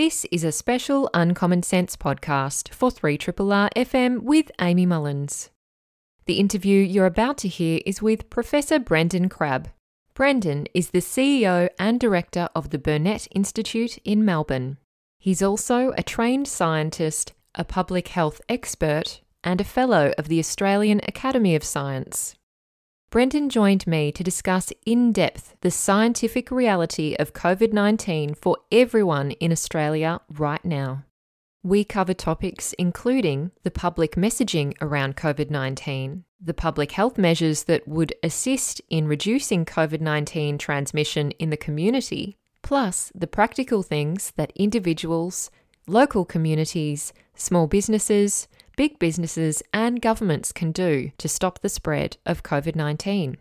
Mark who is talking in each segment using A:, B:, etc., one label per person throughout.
A: This is a special Uncommon Sense podcast for 3RRR FM with Amy Mullins. The interview you're about to hear is with Professor Brendan Crabb. Brendan is the CEO and Director of the Burnet Institute in Melbourne. He's also a trained scientist, a public health expert, and a Fellow of the Australian Academy of Science. Brendan joined me to discuss in depth the scientific reality of COVID 19 for everyone in Australia right now. We cover topics including the public messaging around COVID 19, the public health measures that would assist in reducing COVID 19 transmission in the community, plus the practical things that individuals, local communities, small businesses, big businesses and governments can do to stop the spread of COVID 19.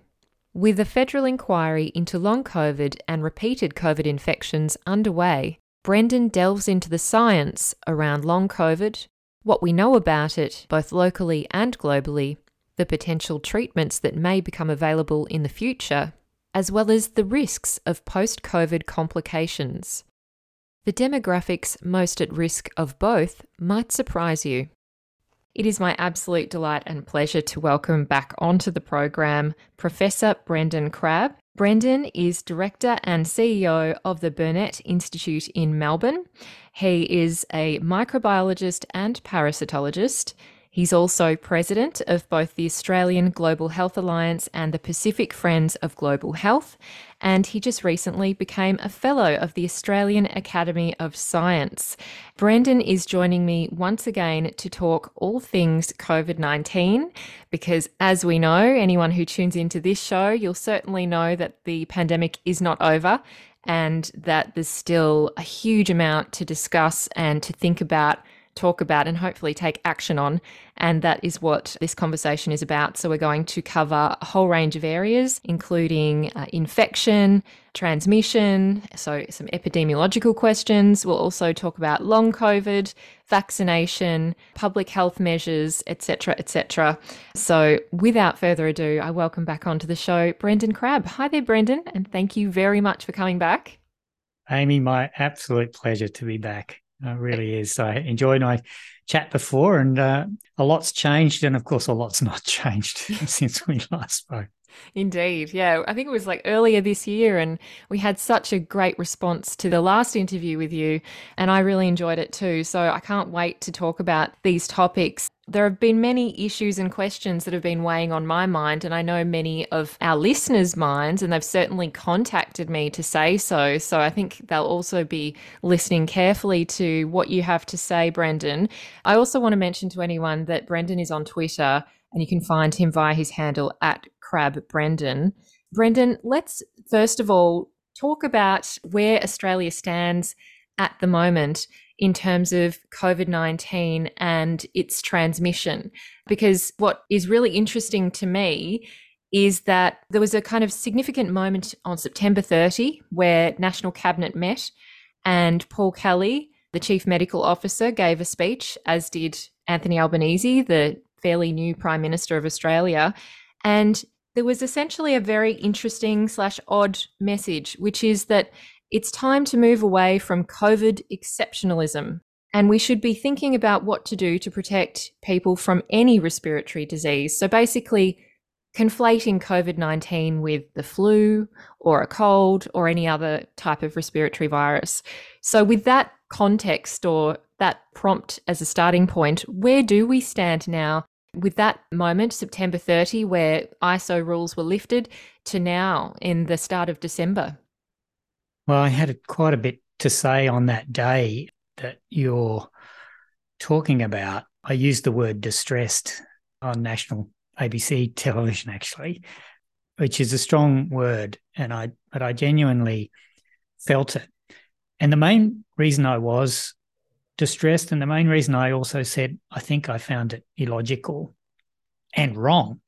A: With a federal inquiry into long COVID and repeated COVID infections underway, Brendan delves into the science around long COVID, what we know about it, both locally and globally, the potential treatments that may become available in the future, as well as the risks of post COVID complications. The demographics most at risk of both might surprise you. It is my absolute delight and pleasure to welcome back onto the program Professor Brendan Crabb. Brendan is Director and CEO of the Burnet Institute in Melbourne. He is a microbiologist and parasitologist. He's also president of both the Australian Global Health Alliance and the Pacific Friends of Global Health, and he just recently became a fellow of the Australian Academy of Science. Brendan is joining me once again to talk all things COVID 19, because as we know, anyone who tunes into this show, you'll certainly know that the pandemic is not over and that there's still a huge amount to discuss and to think about talk about and hopefully take action on. And that is what this conversation is about. So, we're going to cover a whole range of areas, including uh, infection, transmission, so some epidemiological questions. We'll also talk about long COVID, vaccination, public health measures, etc., etc. So, without further ado, I welcome back onto the show Brendan Crabb. Hi there, Brendan, and thank you very much for coming back.
B: Amy, my absolute pleasure to be back. It really is. I enjoyed my chat before, and uh, a lot's changed, and of course, a lot's not changed since we last spoke.
A: Indeed. Yeah. I think it was like earlier this year, and we had such a great response to the last interview with you. And I really enjoyed it too. So I can't wait to talk about these topics. There have been many issues and questions that have been weighing on my mind, and I know many of our listeners' minds, and they've certainly contacted me to say so. So I think they'll also be listening carefully to what you have to say, Brendan. I also want to mention to anyone that Brendan is on Twitter, and you can find him via his handle at Crabb Brendan. Brendan, let's first of all talk about where Australia stands at the moment in terms of COVID 19 and its transmission. Because what is really interesting to me is that there was a kind of significant moment on September 30 where National Cabinet met and Paul Kelly, the Chief Medical Officer, gave a speech, as did Anthony Albanese, the fairly new Prime Minister of Australia. And there was essentially a very interesting slash odd message, which is that it's time to move away from COVID exceptionalism. And we should be thinking about what to do to protect people from any respiratory disease. So basically, conflating COVID 19 with the flu or a cold or any other type of respiratory virus. So, with that context or that prompt as a starting point, where do we stand now with that moment, September 30, where ISO rules were lifted, to now in the start of December?
B: Well, I had quite a bit to say on that day that you're talking about. I used the word distressed on national ABC television, actually, which is a strong word, and I but I genuinely felt it. And the main reason I was distressed, and the main reason I also said I think I found it illogical and wrong,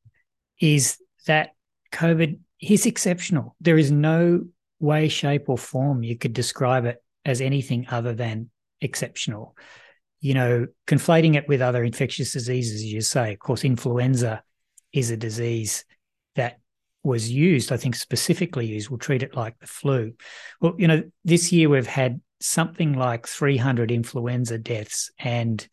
B: is that COVID is exceptional. There is no way, shape, or form you could describe it as anything other than exceptional. You know, conflating it with other infectious diseases, as you say, of course, influenza is a disease that was used, I think specifically used, we'll treat it like the flu. Well, you know, this year we've had something like 300 influenza deaths and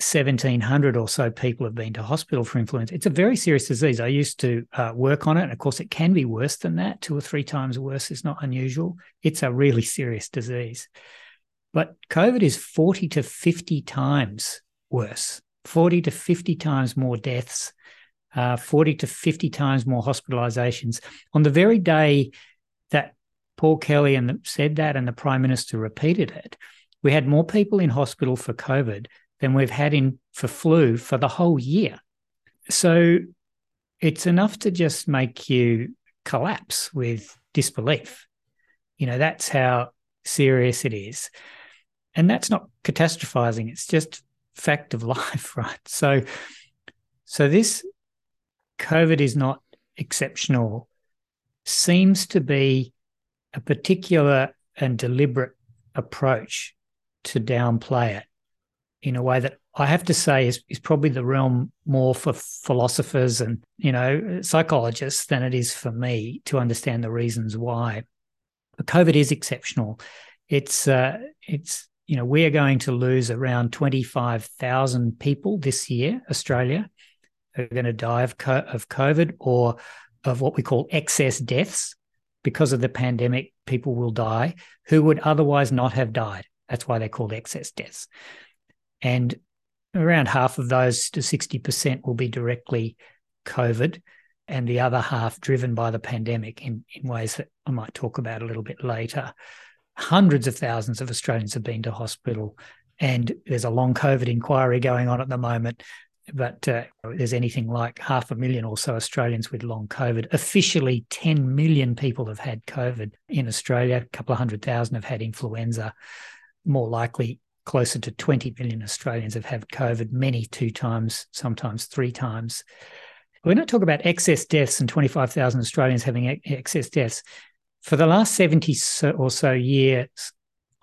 B: 1700 or so people have been to hospital for influenza. It's a very serious disease. I used to uh, work on it. And of course, it can be worse than that. Two or three times worse is not unusual. It's a really serious disease. But COVID is 40 to 50 times worse, 40 to 50 times more deaths, uh, 40 to 50 times more hospitalizations. On the very day that Paul Kelly and the, said that and the Prime Minister repeated it, we had more people in hospital for COVID than we've had in for flu for the whole year. So it's enough to just make you collapse with disbelief. You know, that's how serious it is. And that's not catastrophizing, it's just fact of life, right? So so this COVID is not exceptional seems to be a particular and deliberate approach to downplay it in a way that I have to say is, is probably the realm more for philosophers and you know psychologists than it is for me to understand the reasons why. But COVID is exceptional. It's uh, it's you know we are going to lose around twenty five thousand people this year, Australia, are going to die of of COVID or of what we call excess deaths because of the pandemic. People will die who would otherwise not have died. That's why they're called excess deaths. And around half of those to 60% will be directly COVID, and the other half driven by the pandemic in, in ways that I might talk about a little bit later. Hundreds of thousands of Australians have been to hospital, and there's a long COVID inquiry going on at the moment. But uh, there's anything like half a million or so Australians with long COVID. Officially, 10 million people have had COVID in Australia. A couple of hundred thousand have had influenza. More likely, closer to 20 million Australians have had COVID, many two times, sometimes three times. We're not talking about excess deaths and 25,000 Australians having excess deaths. For the last 70 or so years,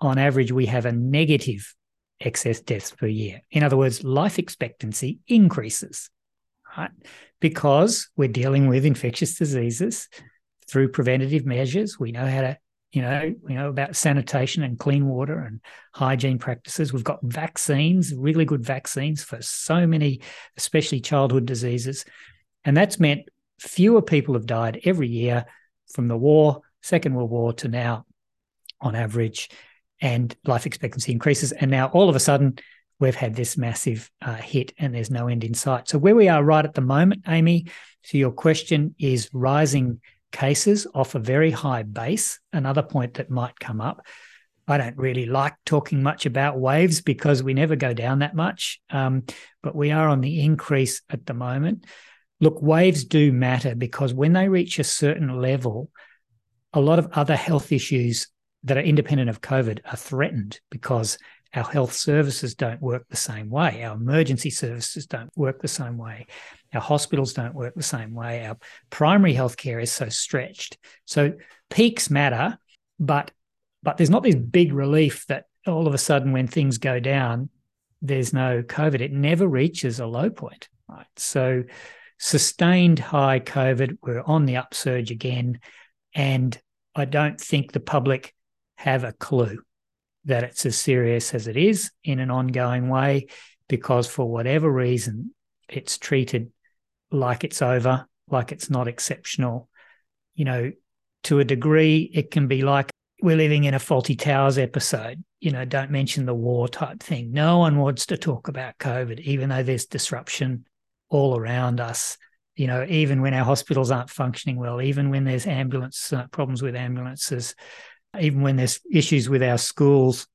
B: on average, we have a negative excess deaths per year. In other words, life expectancy increases, right? Because we're dealing with infectious diseases through preventative measures. We know how to you know, we know about sanitation and clean water and hygiene practices. We've got vaccines, really good vaccines for so many, especially childhood diseases. And that's meant fewer people have died every year from the war, Second World War to now on average, and life expectancy increases. And now all of a sudden, we've had this massive uh, hit and there's no end in sight. So, where we are right at the moment, Amy, so your question is rising cases off a very high base. Another point that might come up. I don't really like talking much about waves because we never go down that much, um, but we are on the increase at the moment. Look, waves do matter because when they reach a certain level, a lot of other health issues that are independent of COVID are threatened because our health services don't work the same way. Our emergency services don't work the same way. Our hospitals don't work the same way. Our primary healthcare is so stretched. So peaks matter, but but there's not this big relief that all of a sudden when things go down, there's no COVID. It never reaches a low point. Right. So sustained high COVID, we're on the upsurge again. And I don't think the public have a clue that it's as serious as it is in an ongoing way, because for whatever reason, it's treated like it's over, like it's not exceptional. You know, to a degree, it can be like we're living in a Fawlty Towers episode. You know, don't mention the war type thing. No one wants to talk about COVID, even though there's disruption all around us. You know, even when our hospitals aren't functioning well, even when there's ambulance uh, problems with ambulances, even when there's issues with our schools,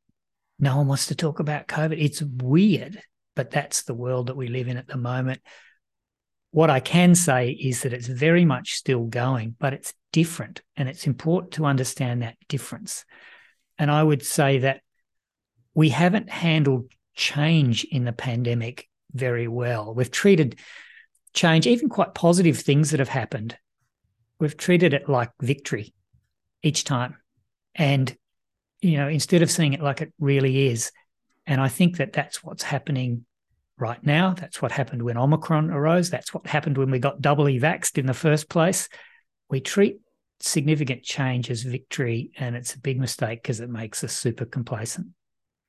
B: no one wants to talk about COVID. It's weird, but that's the world that we live in at the moment. What I can say is that it's very much still going, but it's different. And it's important to understand that difference. And I would say that we haven't handled change in the pandemic very well. We've treated change, even quite positive things that have happened, we've treated it like victory each time. And, you know, instead of seeing it like it really is. And I think that that's what's happening right now. That's what happened when Omicron arose. That's what happened when we got doubly vaxxed in the first place. We treat significant change as victory, and it's a big mistake because it makes us super complacent.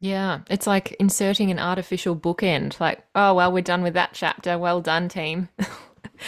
A: Yeah, it's like inserting an artificial bookend. Like, oh well, we're done with that chapter. Well done, team.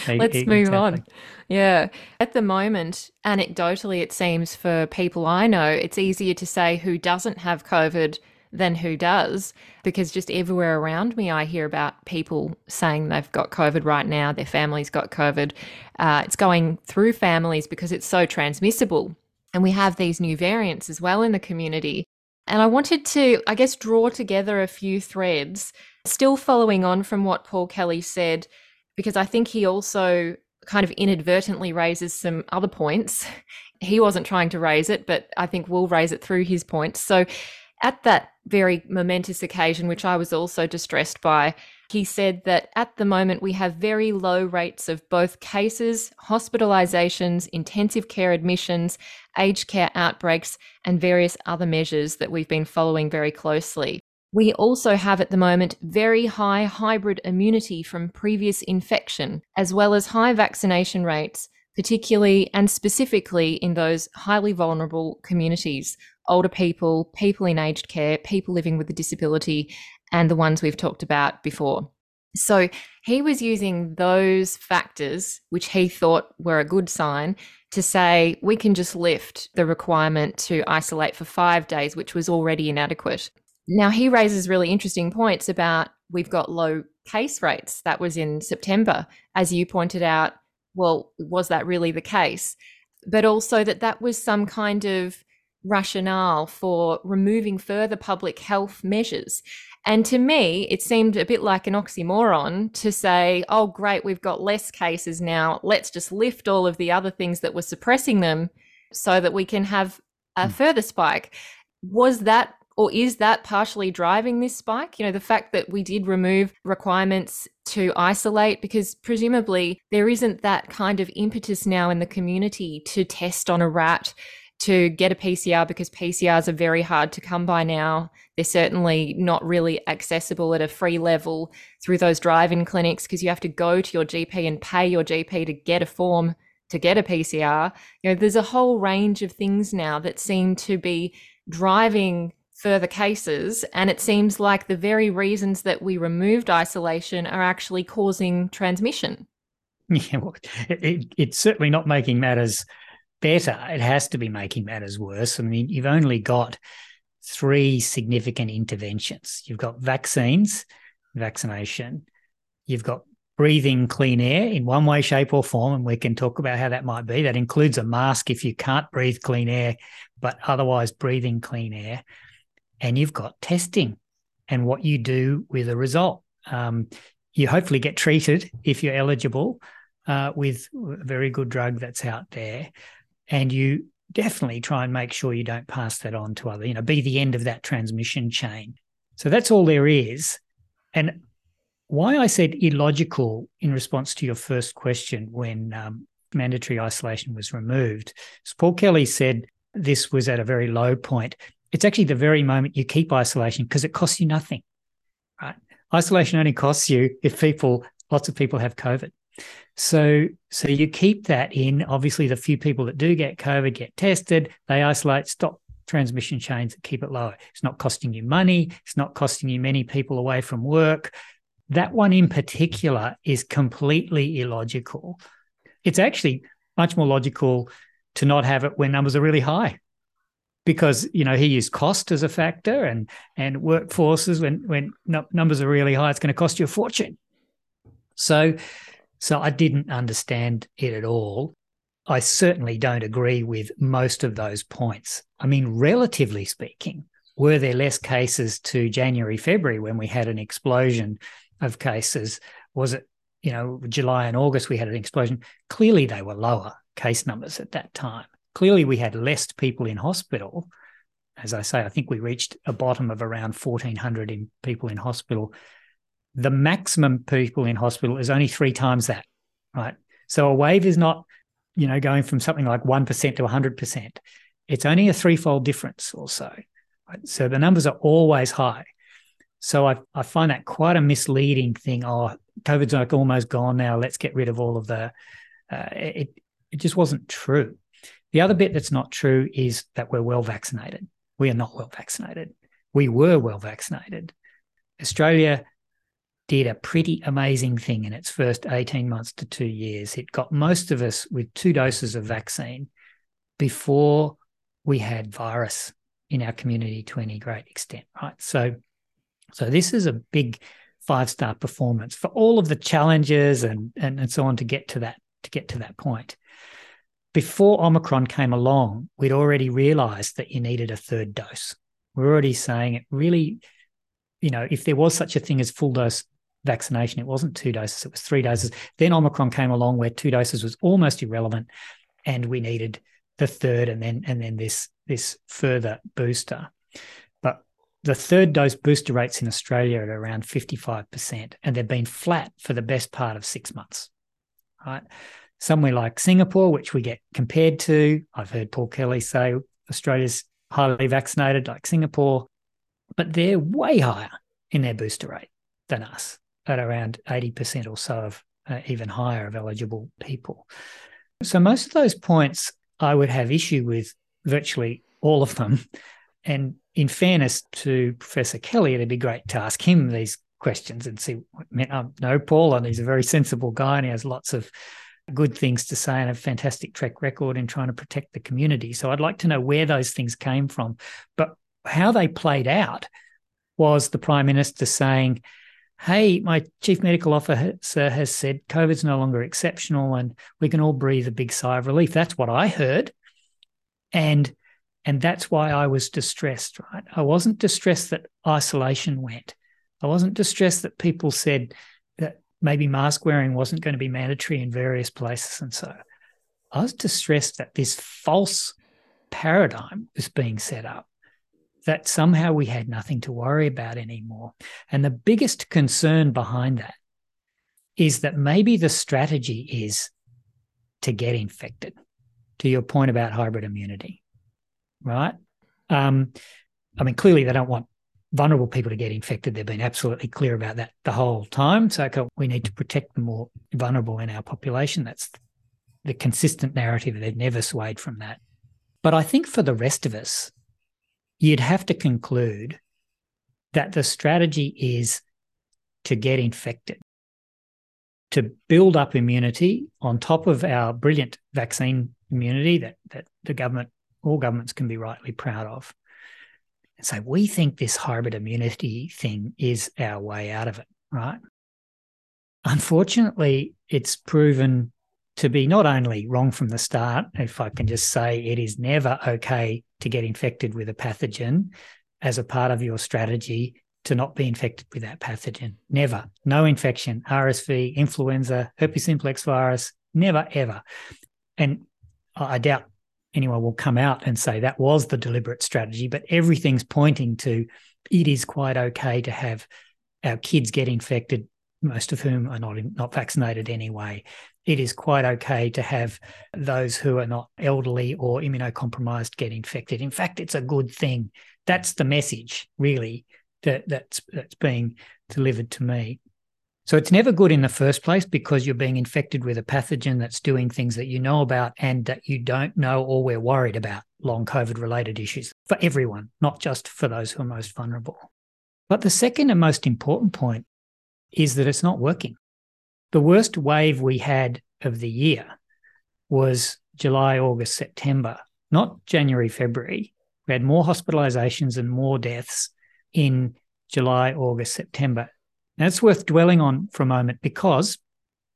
A: Let's move on. Yeah. At the moment, anecdotally, it seems for people I know, it's easier to say who doesn't have COVID than who does because just everywhere around me, I hear about people saying they've got COVID right now, their family's got COVID. Uh, it's going through families because it's so transmissible. And we have these new variants as well in the community. And I wanted to, I guess, draw together a few threads, still following on from what Paul Kelly said because I think he also kind of inadvertently raises some other points. He wasn't trying to raise it, but I think we'll raise it through his points. So, at that very momentous occasion, which I was also distressed by, he said that at the moment we have very low rates of both cases, hospitalizations, intensive care admissions, aged care outbreaks, and various other measures that we've been following very closely. We also have at the moment very high hybrid immunity from previous infection, as well as high vaccination rates, particularly and specifically in those highly vulnerable communities older people, people in aged care, people living with a disability, and the ones we've talked about before. So he was using those factors, which he thought were a good sign, to say we can just lift the requirement to isolate for five days, which was already inadequate. Now, he raises really interesting points about we've got low case rates. That was in September. As you pointed out, well, was that really the case? But also that that was some kind of rationale for removing further public health measures. And to me, it seemed a bit like an oxymoron to say, oh, great, we've got less cases now. Let's just lift all of the other things that were suppressing them so that we can have a mm. further spike. Was that or is that partially driving this spike? You know, the fact that we did remove requirements to isolate, because presumably there isn't that kind of impetus now in the community to test on a RAT to get a PCR because PCRs are very hard to come by now. They're certainly not really accessible at a free level through those drive in clinics because you have to go to your GP and pay your GP to get a form to get a PCR. You know, there's a whole range of things now that seem to be driving further cases. And it seems like the very reasons that we removed isolation are actually causing transmission.
B: Yeah, well, it, it's certainly not making matters better. It has to be making matters worse. I mean, you've only got three significant interventions you've got vaccines, vaccination, you've got breathing clean air in one way, shape, or form. And we can talk about how that might be. That includes a mask if you can't breathe clean air, but otherwise breathing clean air and you've got testing and what you do with a result. Um, you hopefully get treated if you're eligible uh, with a very good drug that's out there, and you definitely try and make sure you don't pass that on to other. You know, be the end of that transmission chain. So that's all there is, and why I said illogical in response to your first question when um, mandatory isolation was removed. As Paul Kelly said, this was at a very low point it's actually the very moment you keep isolation because it costs you nothing. Right? Isolation only costs you if people, lots of people have COVID. So, so you keep that in. Obviously, the few people that do get COVID get tested, they isolate, stop transmission chains, and keep it low. It's not costing you money. It's not costing you many people away from work. That one in particular is completely illogical. It's actually much more logical to not have it when numbers are really high because you know he used cost as a factor and and workforces when when numbers are really high it's going to cost you a fortune. So so i didn't understand it at all. I certainly don't agree with most of those points. I mean relatively speaking were there less cases to january february when we had an explosion of cases? Was it you know july and august we had an explosion? Clearly they were lower case numbers at that time Clearly, we had less people in hospital. As I say, I think we reached a bottom of around 1,400 in people in hospital. The maximum people in hospital is only three times that, right? So a wave is not, you know, going from something like 1% to 100%. It's only a threefold difference or so. Right? So the numbers are always high. So I, I find that quite a misleading thing. Oh, COVID's like almost gone now. Let's get rid of all of the. Uh, it it just wasn't true. The other bit that's not true is that we're well vaccinated. We are not well vaccinated. We were well vaccinated. Australia did a pretty amazing thing in its first 18 months to two years. It got most of us with two doses of vaccine before we had virus in our community to any great extent, right? So, so this is a big five star performance for all of the challenges and, and and so on to get to that to get to that point. Before Omicron came along, we'd already realized that you needed a third dose. We're already saying it really, you know, if there was such a thing as full dose vaccination, it wasn't two doses, it was three doses. Then Omicron came along where two doses was almost irrelevant and we needed the third and then and then this this further booster. But the third dose booster rates in Australia are around 55%, and they've been flat for the best part of six months. Right. Somewhere like Singapore, which we get compared to, I've heard Paul Kelly say Australia's highly vaccinated like Singapore, but they're way higher in their booster rate than us at around 80% or so of uh, even higher of eligible people. So most of those points I would have issue with virtually all of them. And in fairness to Professor Kelly, it'd be great to ask him these questions and see. I know Paul, and he's a very sensible guy, and he has lots of good things to say and a fantastic track record in trying to protect the community. So I'd like to know where those things came from. But how they played out was the Prime Minister saying, Hey, my chief medical officer has said COVID's no longer exceptional and we can all breathe a big sigh of relief. That's what I heard. And and that's why I was distressed, right? I wasn't distressed that isolation went. I wasn't distressed that people said maybe mask wearing wasn't going to be mandatory in various places. And so I was distressed that this false paradigm was being set up, that somehow we had nothing to worry about anymore. And the biggest concern behind that is that maybe the strategy is to get infected, to your point about hybrid immunity, right? Um, I mean, clearly they don't want vulnerable people to get infected. They've been absolutely clear about that the whole time. So we need to protect the more vulnerable in our population. That's the consistent narrative. They've never swayed from that. But I think for the rest of us, you'd have to conclude that the strategy is to get infected, to build up immunity on top of our brilliant vaccine immunity that, that the government, all governments can be rightly proud of and say, we think this hybrid immunity thing is our way out of it, right? Unfortunately, it's proven to be not only wrong from the start, if I can just say it is never okay to get infected with a pathogen as a part of your strategy to not be infected with that pathogen. Never. No infection, RSV, influenza, herpes simplex virus, never, ever. And I doubt anyone will come out and say that was the deliberate strategy, but everything's pointing to it is quite okay to have our kids get infected, most of whom are not not vaccinated anyway. It is quite okay to have those who are not elderly or immunocompromised get infected. In fact, it's a good thing. That's the message, really, that that's that's being delivered to me. So it's never good in the first place because you're being infected with a pathogen that's doing things that you know about and that you don't know or we're worried about long COVID related issues for everyone, not just for those who are most vulnerable. But the second and most important point is that it's not working. The worst wave we had of the year was July, August, September, not January, February. We had more hospitalizations and more deaths in July, August, September now, it's worth dwelling on for a moment because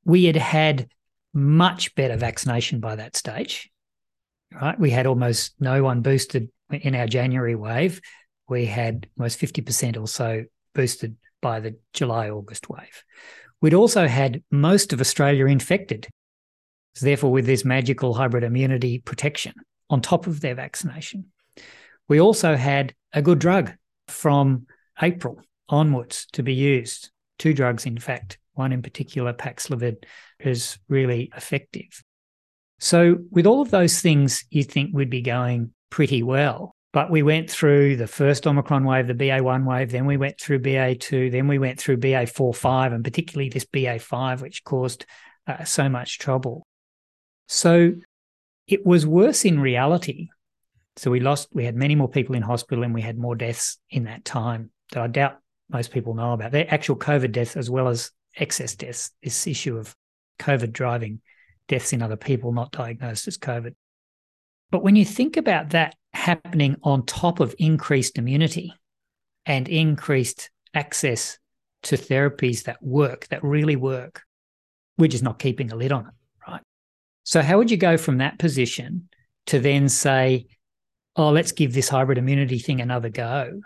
B: we had had much better vaccination by that stage, right? We had almost no one boosted in our January wave. We had almost 50% or so boosted by the July August wave. We'd also had most of Australia infected. So, therefore, with this magical hybrid immunity protection on top of their vaccination. We also had a good drug from April onwards to be used. Two drugs, in fact, one in particular, Paxlovid, is really effective. So, with all of those things, you think we'd be going pretty well. But we went through the first Omicron wave, the BA1 wave, then we went through BA2, then we went through BA4 5, and particularly this BA5, which caused uh, so much trouble. So, It was worse in reality. So we lost, we had many more people in hospital and we had more deaths in that time that I doubt most people know about. They're actual COVID deaths as well as excess deaths, this issue of COVID driving deaths in other people not diagnosed as COVID. But when you think about that happening on top of increased immunity and increased access to therapies that work, that really work, we're just not keeping a lid on it, right? So, how would you go from that position to then say, oh, let's give this hybrid immunity thing another go?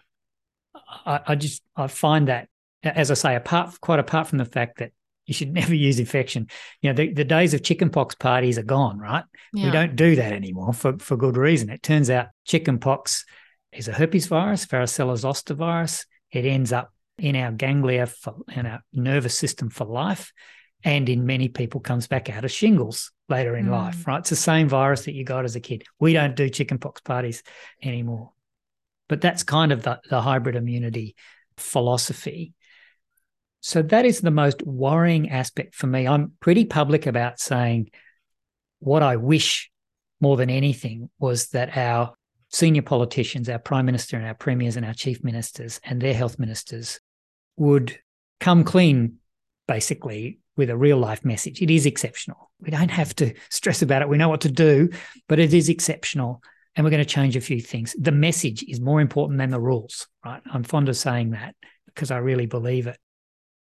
B: I, I just I find that, as I say, apart quite apart from the fact that you should never use infection. You know, the, the days of chickenpox parties are gone, right? Yeah. We don't do that anymore for, for good reason. It turns out chickenpox is a herpes virus, varicella zoster virus. It ends up in our ganglia, for, in our nervous system for life. And in many people comes back out of shingles later in mm. life, right? It's the same virus that you got as a kid. We don't do chickenpox parties anymore. But that's kind of the, the hybrid immunity philosophy. So that is the most worrying aspect for me. I'm pretty public about saying what I wish more than anything was that our senior politicians, our prime minister and our premiers and our chief ministers and their health ministers would come clean, basically, with a real life message. It is exceptional. We don't have to stress about it. We know what to do, but it is exceptional. And we're going to change a few things. The message is more important than the rules, right? I'm fond of saying that because I really believe it.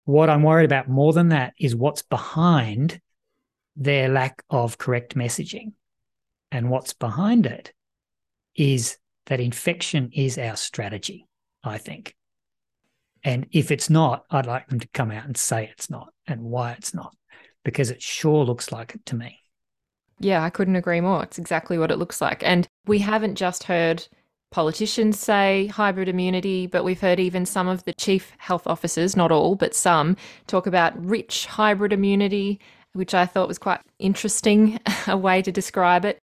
B: What I'm worried about more than that is what's behind their lack of correct messaging. And what's behind it is that infection is our strategy, I think. And if it's not, I'd like them to come out and say it's not and why it's not, because it sure looks like it to me.
A: Yeah, I couldn't agree more. It's exactly what it looks like. And we haven't just heard politicians say hybrid immunity, but we've heard even some of the chief health officers, not all, but some, talk about rich hybrid immunity, which I thought was quite interesting, a way to describe it.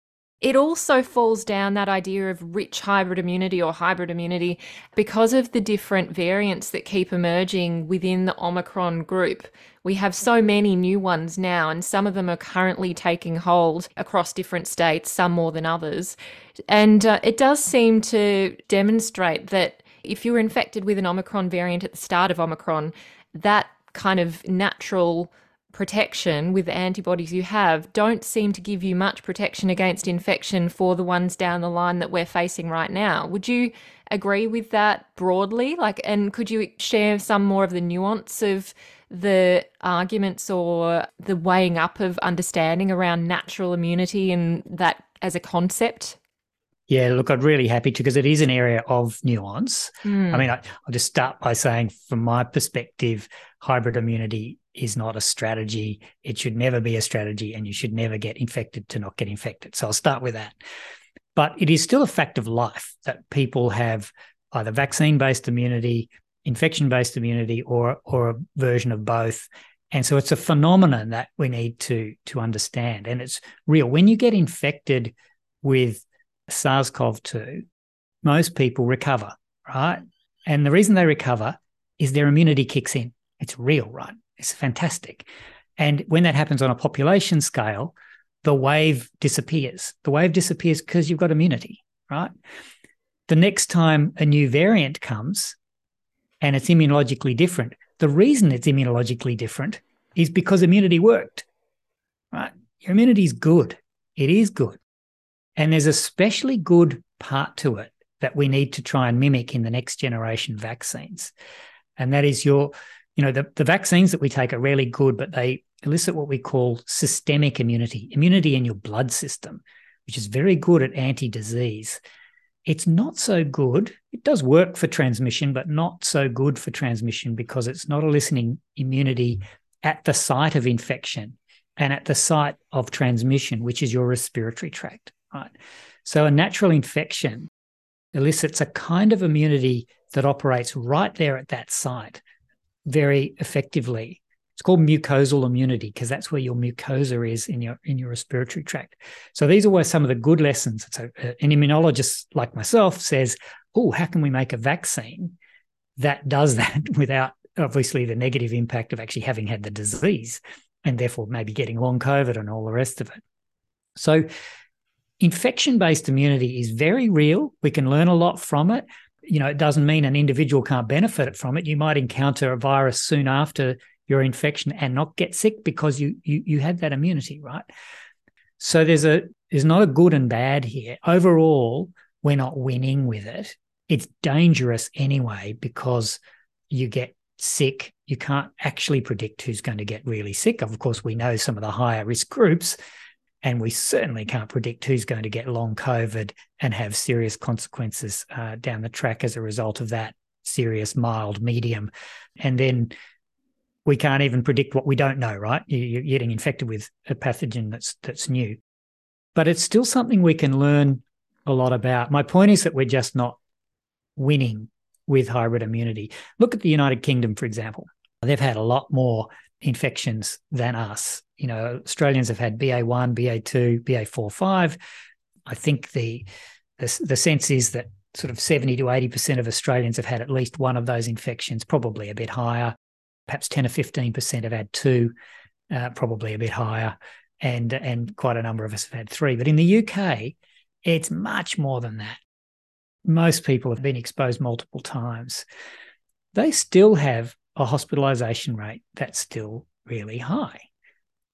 A: It also falls down that idea of rich hybrid immunity or hybrid immunity because of the different variants that keep emerging within the Omicron group. We have so many new ones now, and some of them are currently taking hold across different states, some more than others. And uh, it does seem to demonstrate that if you were infected with an Omicron variant at the start of Omicron, that kind of natural protection with the antibodies you have don't seem to give you much protection against infection for the ones down the line that we're facing right now. Would you agree with that broadly? Like, and could you share some more of the nuance of the arguments or the weighing up of understanding around natural immunity and that as a concept?
B: Yeah, look, I'm really happy to because it is an area of nuance. Mm. I
A: hmm.
B: mean, I, will just start by saying, from my perspective, hybrid immunity is not a strategy. It should never be a strategy, and you should never get infected to not get infected. So I'll start with that. But it is still a fact of life that people have either vaccine based immunity, infection based immunity, or, or a version of both. And so it's a phenomenon that we need to, to understand. And it's real. When you get infected with SARS CoV 2, most people recover, right? And the reason they recover is their immunity kicks in. It's real, right? It's fantastic. And when that happens on a population scale, the wave disappears. The wave disappears because you've got immunity, right? The next time a new variant comes and it's immunologically different, the reason it's immunologically different is because immunity worked, right? Your immunity is good. It is good. And there's a especially good part to it that we need to try and mimic in the next generation vaccines. And that is your you know, the, the vaccines that we take are really good, but they elicit what we call systemic immunity, immunity in your blood system, which is very good at anti disease. It's not so good. It does work for transmission, but not so good for transmission because it's not eliciting immunity at the site of infection and at the site of transmission, which is your respiratory tract. Right. So a natural infection elicits a kind of immunity that operates right there at that site very effectively. It's called mucosal immunity because that's where your mucosa is in your in your respiratory tract. So these are where some of the good lessons. So uh, an immunologist like myself says, "Oh, how can we make a vaccine that does that without obviously the negative impact of actually having had the disease, and therefore maybe getting long COVID and all the rest of it?" So infection based immunity is very real. We can learn a lot from it. You know, it doesn't mean an individual can't benefit from it. You might encounter a virus soon after your infection and not get sick because you you you had that immunity, right? So there's a there's not a good and bad here. Overall, we're not winning with it. It's dangerous anyway because you get sick. You can't actually predict who's going to get really sick. Of course, we know some of the higher risk groups, and we certainly can't predict who's going to get long COVID and have serious consequences uh, down the track as a result of that serious, mild, medium. And then we can't even predict what we don't know, right? You're getting infected with a pathogen that's that's new. But it's still something we can learn a lot about. My point is that we're just not winning with hybrid immunity. Look at the United Kingdom, for example. They've had a lot more infections than us. You know, Australians have had BA1, BA2, BA4, 5. I think the, the, the sense is that sort of 70 to 80% of Australians have had at least one of those infections, probably a bit higher. Perhaps 10 or 15% have had two, uh, probably a bit higher. And, and quite a number of us have had three. But in the UK, it's much more than that. Most people have been exposed multiple times. They still have a hospitalization rate that's still really high.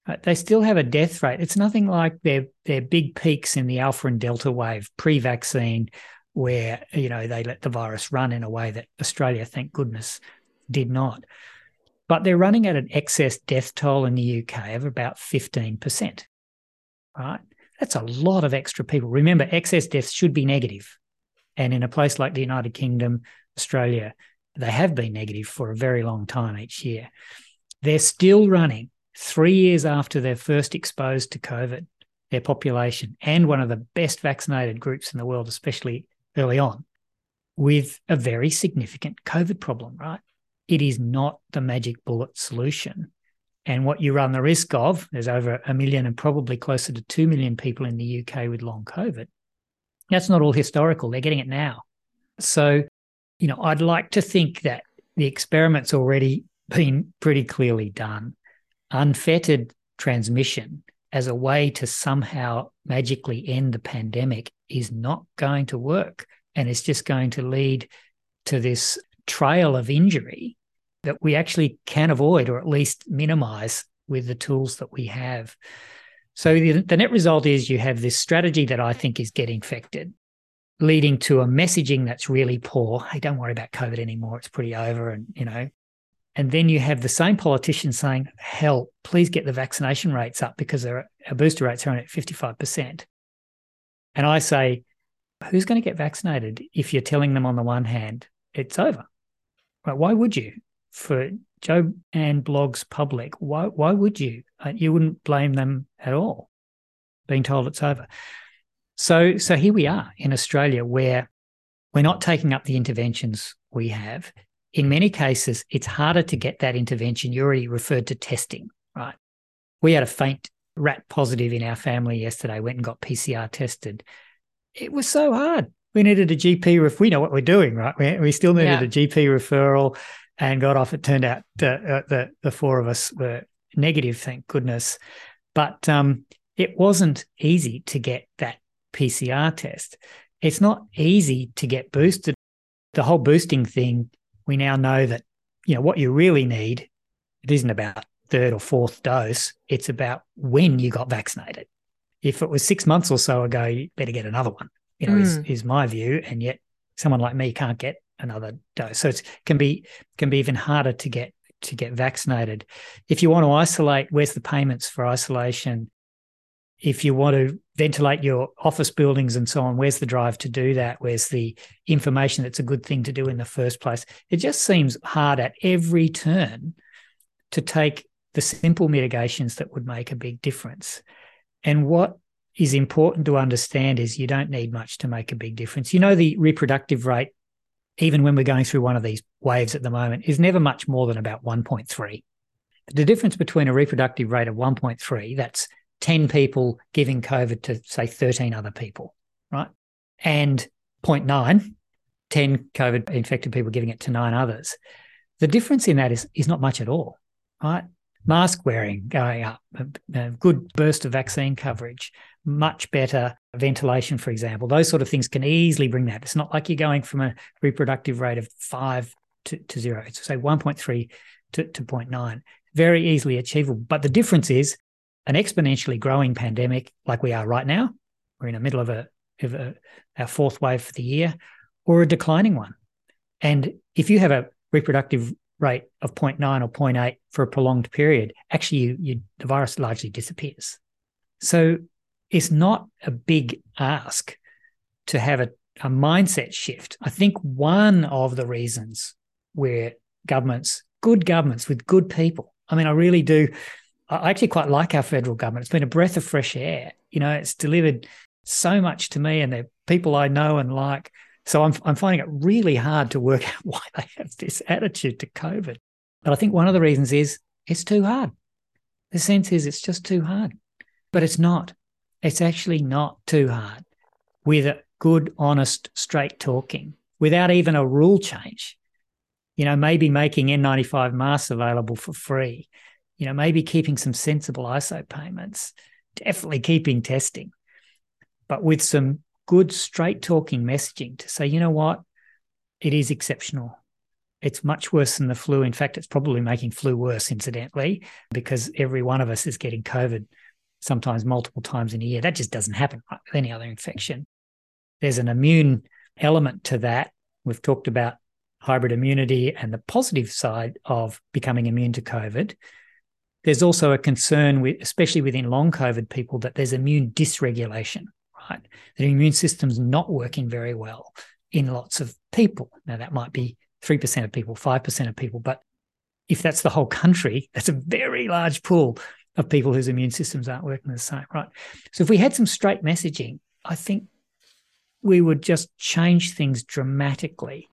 B: Uh, they still have a death rate. It's nothing like their their big peaks in the alpha and delta wave pre-vaccine, where you know they let the virus run in a way that Australia, thank goodness, did not. But they're running at an excess death toll in the UK of about 15%. Right? That's a lot of extra people. Remember, excess deaths should be negative. And in a place like the United Kingdom, Australia, they have been negative for a very long time each year. They're still running three years after they're first exposed to COVID, their population, and one of the best vaccinated groups in the world, especially early on, with a very significant COVID problem, right? It is not the magic bullet solution. And what you run the risk of, there's over a million and probably closer to 2 million people in the UK with long COVID. That's not all historical. They're getting it now. So you know, I'd like to think that the experiment's already been pretty clearly done. Unfettered transmission as a way to somehow magically end the pandemic is not going to work. And it's just going to lead to this trail of injury that we actually can avoid or at least minimize with the tools that we have. So the, the net result is you have this strategy that I think is get infected leading to a messaging that's really poor. Hey, don't worry about COVID anymore. It's pretty over. And, you know, and then you have the same politicians saying, hell, please get the vaccination rates up because our booster rates are only at 55%. And I say, who's going to get vaccinated if you're telling them on the one hand, it's over? Right? Why would you? For Joe and Blog's public, why, why would you? You wouldn't blame them at all being told it's over. So, so here we are in Australia where we're not taking up the interventions we have. In many cases, it's harder to get that intervention. You already referred to testing, right? We had a faint RAT positive in our family yesterday, went and got PCR tested. It was so hard. We needed a GP ref. We know what we're doing, right? We, we still needed yeah. a GP referral and got off. It turned out uh, the, the four of us were negative, thank goodness. But um, it wasn't easy to get that PCR test. It's not easy to get boosted. The whole boosting thing, we now know that, you know, what you really need, it isn't about third or fourth dose, it's about when you got vaccinated. If it was six months or so ago, you better get another one, you know, mm. is, is my view. And yet someone like me can't get another dose. So it can be can be even harder to get to get vaccinated. If you want to isolate, where's the payments for isolation? if you want to ventilate your office buildings and so on, where's the drive to do that? Where's the information that's a good thing to do in the first place? It just seems hard at every turn to take the simple mitigations that would make a big difference. And what is important to understand is you don't need much to make a big difference. You know, the reproductive rate, even when we're going through one of these waves at the moment, is never much more than about 1.3. The difference between a reproductive rate of 1.3, that's 10 people giving COVID to, say, 13 other people, right? And 0.9, 10 COVID infected people giving it to nine others. The difference in that is, is not much at all, right? Mask wearing going up, a, good burst of vaccine coverage, much better ventilation, for example. Those sort of things can easily bring that. It's not like you're going from a reproductive rate of five to, to zero. It's say 1.3 to, to 0.9. Very easily achievable. But the difference is an exponentially growing pandemic like we are right now. We're in the middle of a, of a our fourth wave for the year, or a declining one. And if you have a reproductive rate of 0.9 or 0.8 for a prolonged period, actually you, you, the virus largely disappears. So it's not a big ask to have a, a mindset shift. I think one of the reasons where governments, good governments with good people, I mean, I really do, I actually quite like our federal government. It's been a breath of fresh air. You know, it's delivered so much to me and the people I know and like. So I'm, I'm finding it really hard to work out why they have this attitude to COVID. But I think one of the reasons is it's too hard. The sense is it's just too hard, but it's not. It's actually not too hard with good, honest, straight talking without even a rule change. You know, maybe making N95 masks available for free, you know, maybe keeping some sensible ISO payments, definitely keeping testing, but with some good, straight talking messaging to say, you know what, it is exceptional. It's much worse than the flu. In fact, it's probably making flu worse, incidentally, because every one of us is getting COVID sometimes multiple times in a year. That just doesn't happen with any other infection. There's an immune element to that. We've talked about hybrid immunity and the positive side of becoming immune to COVID. There's also a concern with, especially within long COVID people, that there's immune dysregulation, right? The immune system's not working very well in lots of people. Now that might be 3% of people, 5% of people, but if that's the whole country, that's a very large pool of people whose immune systems aren't working the same, right? So if we had some straight messaging, I think we would just change things dramatically.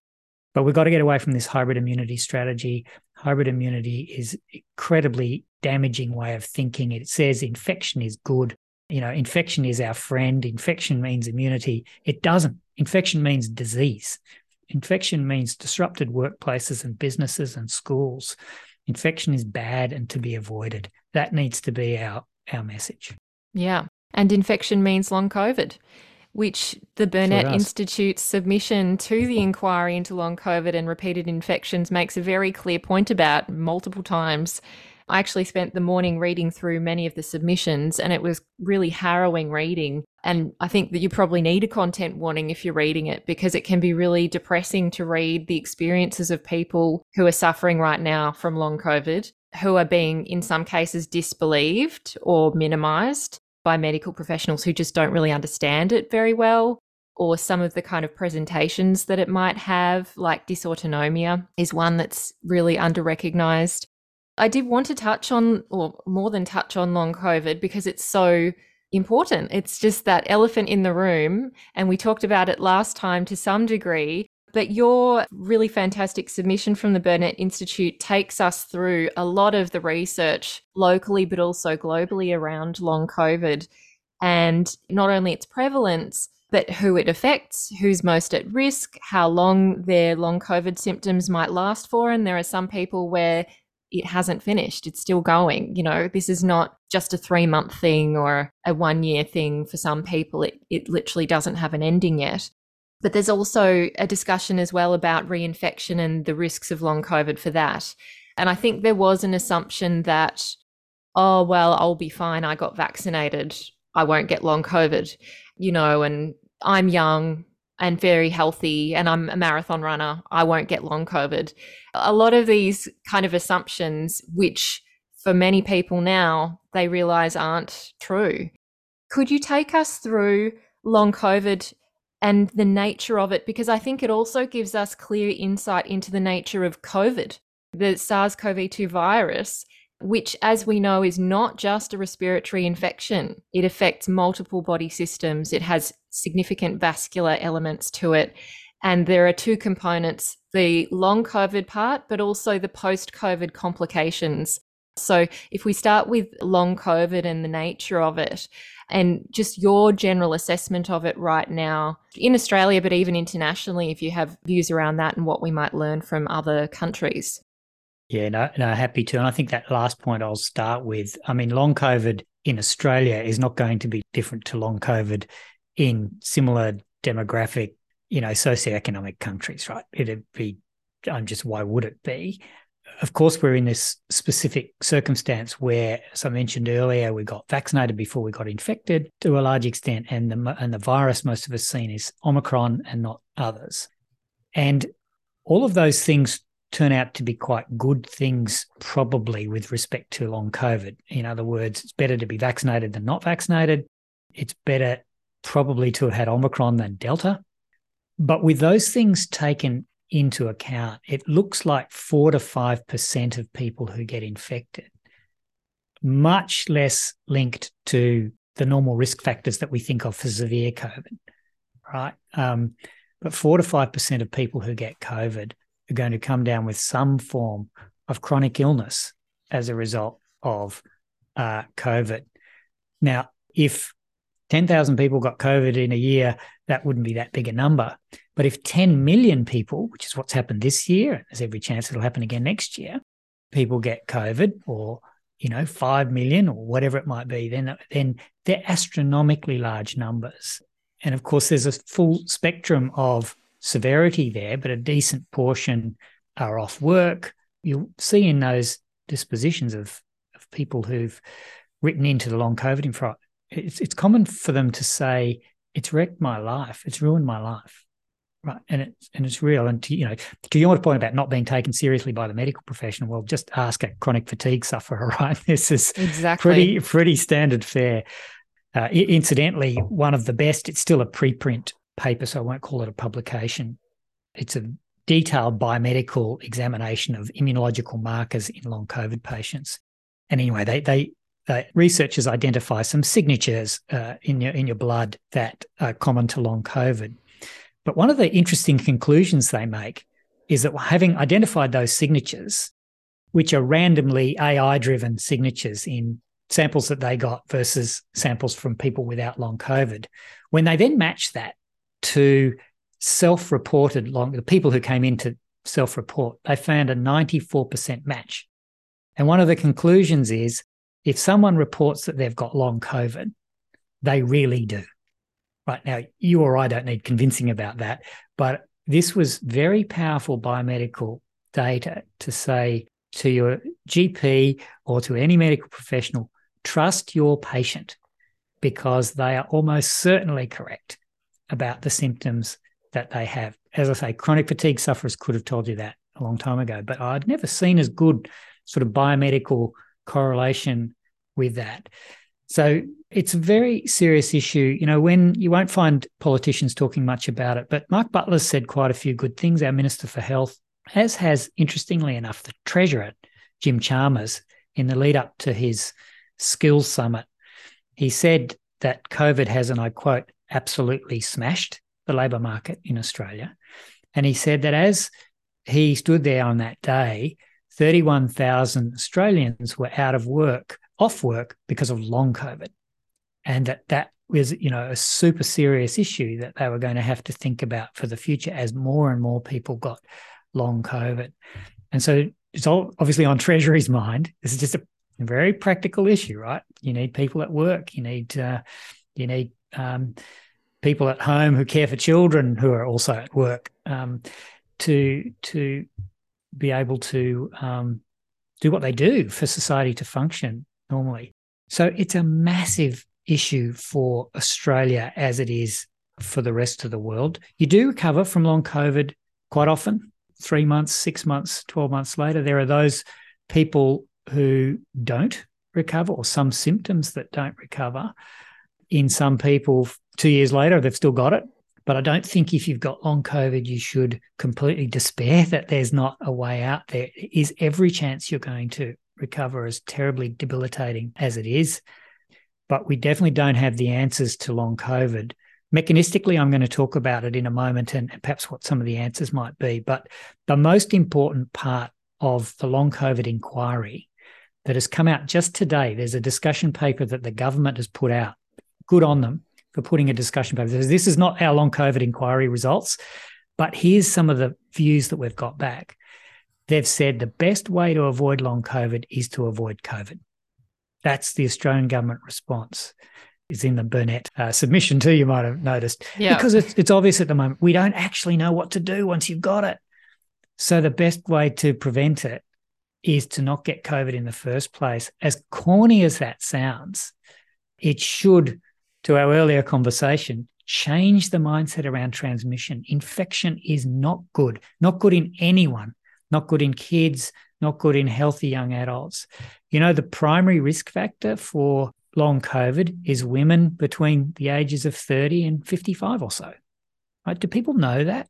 B: But we've got to get away from this hybrid immunity strategy. Hybrid immunity is incredibly damaging way of thinking. It says infection is good. You know, infection is our friend. Infection means immunity. It doesn't. Infection means disease. Infection means disrupted workplaces and businesses and schools. Infection is bad and to be avoided. That needs to be our, our message.
A: Yeah. And infection means long COVID, which the Burnet sure Institute's submission to the inquiry into long COVID and repeated infections makes a very clear point about multiple times. I actually spent the morning reading through many of the submissions, and it was really harrowing reading. And I think that you probably need a content warning if you're reading it because it can be really depressing to read the experiences of people who are suffering right now from long COVID, who are being, in some cases, disbelieved or minimized by medical professionals who just don't really understand it very well. Or some of the kind of presentations that it might have, like dysautonomia, is one that's really under recognized. I did want to touch on, or more than touch on long COVID because it's so important. It's just that elephant in the room. And we talked about it last time to some degree. But your really fantastic submission from the Burnet Institute takes us through a lot of the research locally, but also globally around long COVID and not only its prevalence, but who it affects, who's most at risk, how long their long COVID symptoms might last for. And there are some people where it hasn't finished. It's still going. You know, this is not just a three month thing or a one year thing for some people. It, it literally doesn't have an ending yet. But there's also a discussion as well about reinfection and the risks of long COVID for that. And I think there was an assumption that, oh, well, I'll be fine. I got vaccinated. I won't get long COVID, you know, and I'm young and very healthy and I'm a marathon runner, I won't get long COVID. A lot of these kind of assumptions, which for many people now, they realize aren't true. Could you take us through long COVID and the nature of it? Because I think it also gives us clear insight into the nature of COVID, the SARS CoV 2 virus, which, as we know, is not just a respiratory infection. It affects multiple body systems. It has significant vascular elements to it. And there are two components the long COVID part, but also the post COVID complications. So, if we start with long COVID and the nature of it, and just your general assessment of it right now in Australia, but even internationally, if you have views around that and what we might learn from other countries.
B: Yeah, no, no, happy to. And I think that last point I'll start with. I mean, long COVID in Australia is not going to be different to long COVID in similar demographic, you know, socioeconomic countries, right? It'd be, I'm just, why would it be? Of course, we're in this specific circumstance where, as I mentioned earlier, we got vaccinated before we got infected to a large extent, and the and the virus most of us seen is Omicron and not others. And all of those things turn out to be quite good things, probably with respect to long COVID. In other words, it's better to be vaccinated than not vaccinated. It's better probably to have had Omicron than Delta. But with those things taken into account, it looks like four to 5% of people who get infected, much less linked to the normal risk factors that we think of for severe COVID, right? Um, but four to 5% of people who get COVID are going to come down with some form of chronic illness as a result of uh, COVID. Now, if 10,000 people got COVID in a year, that wouldn't be that big a number. But if 10 million people, which is what's happened this year, and there's every chance it'll happen again next year, people get COVID or you know 5 million or whatever it might be then then they're astronomically large numbers and of course there's a full spectrum of severity there, but a decent portion are off work. You'll see in those dispositions of, of people who've written into the long COVID it's, it's common for them to say, it's wrecked my life. It's ruined my life. Right. And it's, and it's real. And to, you know, to your point about not being taken seriously by the medical profession, well, just ask a chronic fatigue sufferer, right? This is exactly pretty, pretty standard fare. Uh, incidentally, one of the best, it's still a preprint paper, so I won't call it a publication. It's a detailed biomedical examination of immunological markers in long COVID patients. And anyway, they they, they researchers identify some signatures uh, in your in your blood that are common to long COVID. But one of the interesting conclusions they make is that having identified those signatures, which are randomly AI driven signatures in samples that they got versus samples from people without long COVID, when they then match that to self-reported long the people who came in to self-report they found a 94% match and one of the conclusions is if someone reports that they've got long covid they really do right now you or i don't need convincing about that but this was very powerful biomedical data to say to your gp or to any medical professional trust your patient because they are almost certainly correct about the symptoms that they have. As I say, chronic fatigue sufferers could have told you that a long time ago, but I'd never seen as good sort of biomedical correlation with that. So it's a very serious issue. You know, when you won't find politicians talking much about it, but Mark Butler's said quite a few good things, our Minister for Health, as has, interestingly enough, the Treasurer, Jim Chalmers, in the lead up to his skills summit. He said that COVID has, and I quote, absolutely smashed the labour market in Australia. And he said that as he stood there on that day, 31,000 Australians were out of work, off work because of long COVID. And that that was, you know, a super serious issue that they were going to have to think about for the future as more and more people got long COVID. And so it's all obviously on Treasury's mind. This is just a very practical issue, right? You need people at work. You need uh, you need um, people at home who care for children who are also at work um, to to be able to um, do what they do for society to function normally. So it's a massive issue for Australia as it is for the rest of the world. You do recover from long COVID quite often, three months, six months, 12 months later. There are those people who don't recover or some symptoms that don't recover in some people two years later they've still got it but i don't think if you've got long covid you should completely despair that there's not a way out there. Is every chance you're going to recover as terribly debilitating as it is. But we definitely don't have the answers to long covid. Mechanistically i'm going to talk about it in a moment and perhaps what some of the answers might be. But the most important part of the long covid inquiry that has come out just today there's a discussion paper that the government has put out. Good on them for putting a discussion paper. This is not our long COVID inquiry results, but here's some of the views that we've got back. They've said the best way to avoid long COVID is to avoid COVID. That's the Australian government response. Is in the Burnet uh, submission too. You might have noticed
A: Yeah.
B: because it's it's obvious at the moment we don't actually know what to do once you've got it. So the best way to prevent it is to not get COVID in the first place. As corny as that sounds, it should, to our earlier conversation, change the mindset around transmission. Infection is not good, not good in anyone, not good in kids, not good in healthy young adults. You know, the primary risk factor for long COVID is women between the ages of 30 and 55 or so. Right? Do people know that?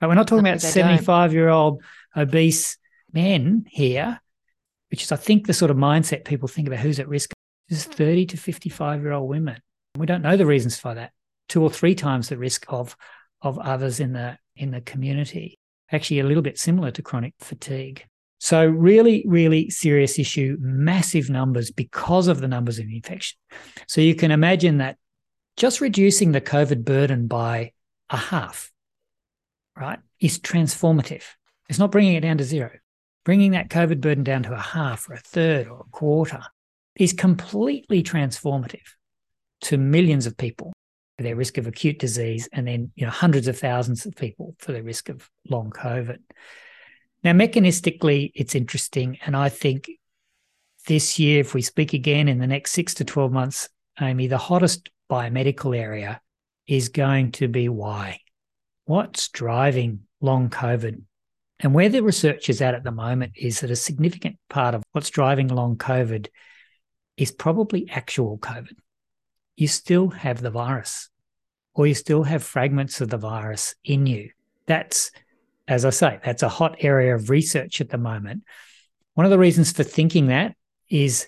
B: Right, we're not talking about 75 year old obese men here, which is, I think, the sort of mindset people think about who's at risk. Is 30 to 55 year old women. We don't know the reasons for that. Two or three times the risk of of others in the in the community. Actually, a little bit similar to chronic fatigue. So, really, really serious issue, massive numbers because of the numbers of infection. So, you can imagine that just reducing the COVID burden by a half, right, is transformative. It's not bringing it down to zero. Bringing that COVID burden down to a half or a third or a quarter is completely transformative to millions of people for their risk of acute disease and then you know hundreds of thousands of people for the risk of long COVID. Now, mechanistically, it's interesting. And I think this year, if we speak again in the next six to 12 months, Amy, the hottest biomedical area is going to be why. What's driving long COVID? And where the research is at at the moment is that a significant part of what's driving long COVID is probably actual COVID. You still have the virus, or you still have fragments of the virus in you. That's as I say, that's a hot area of research at the moment. One of the reasons for thinking that is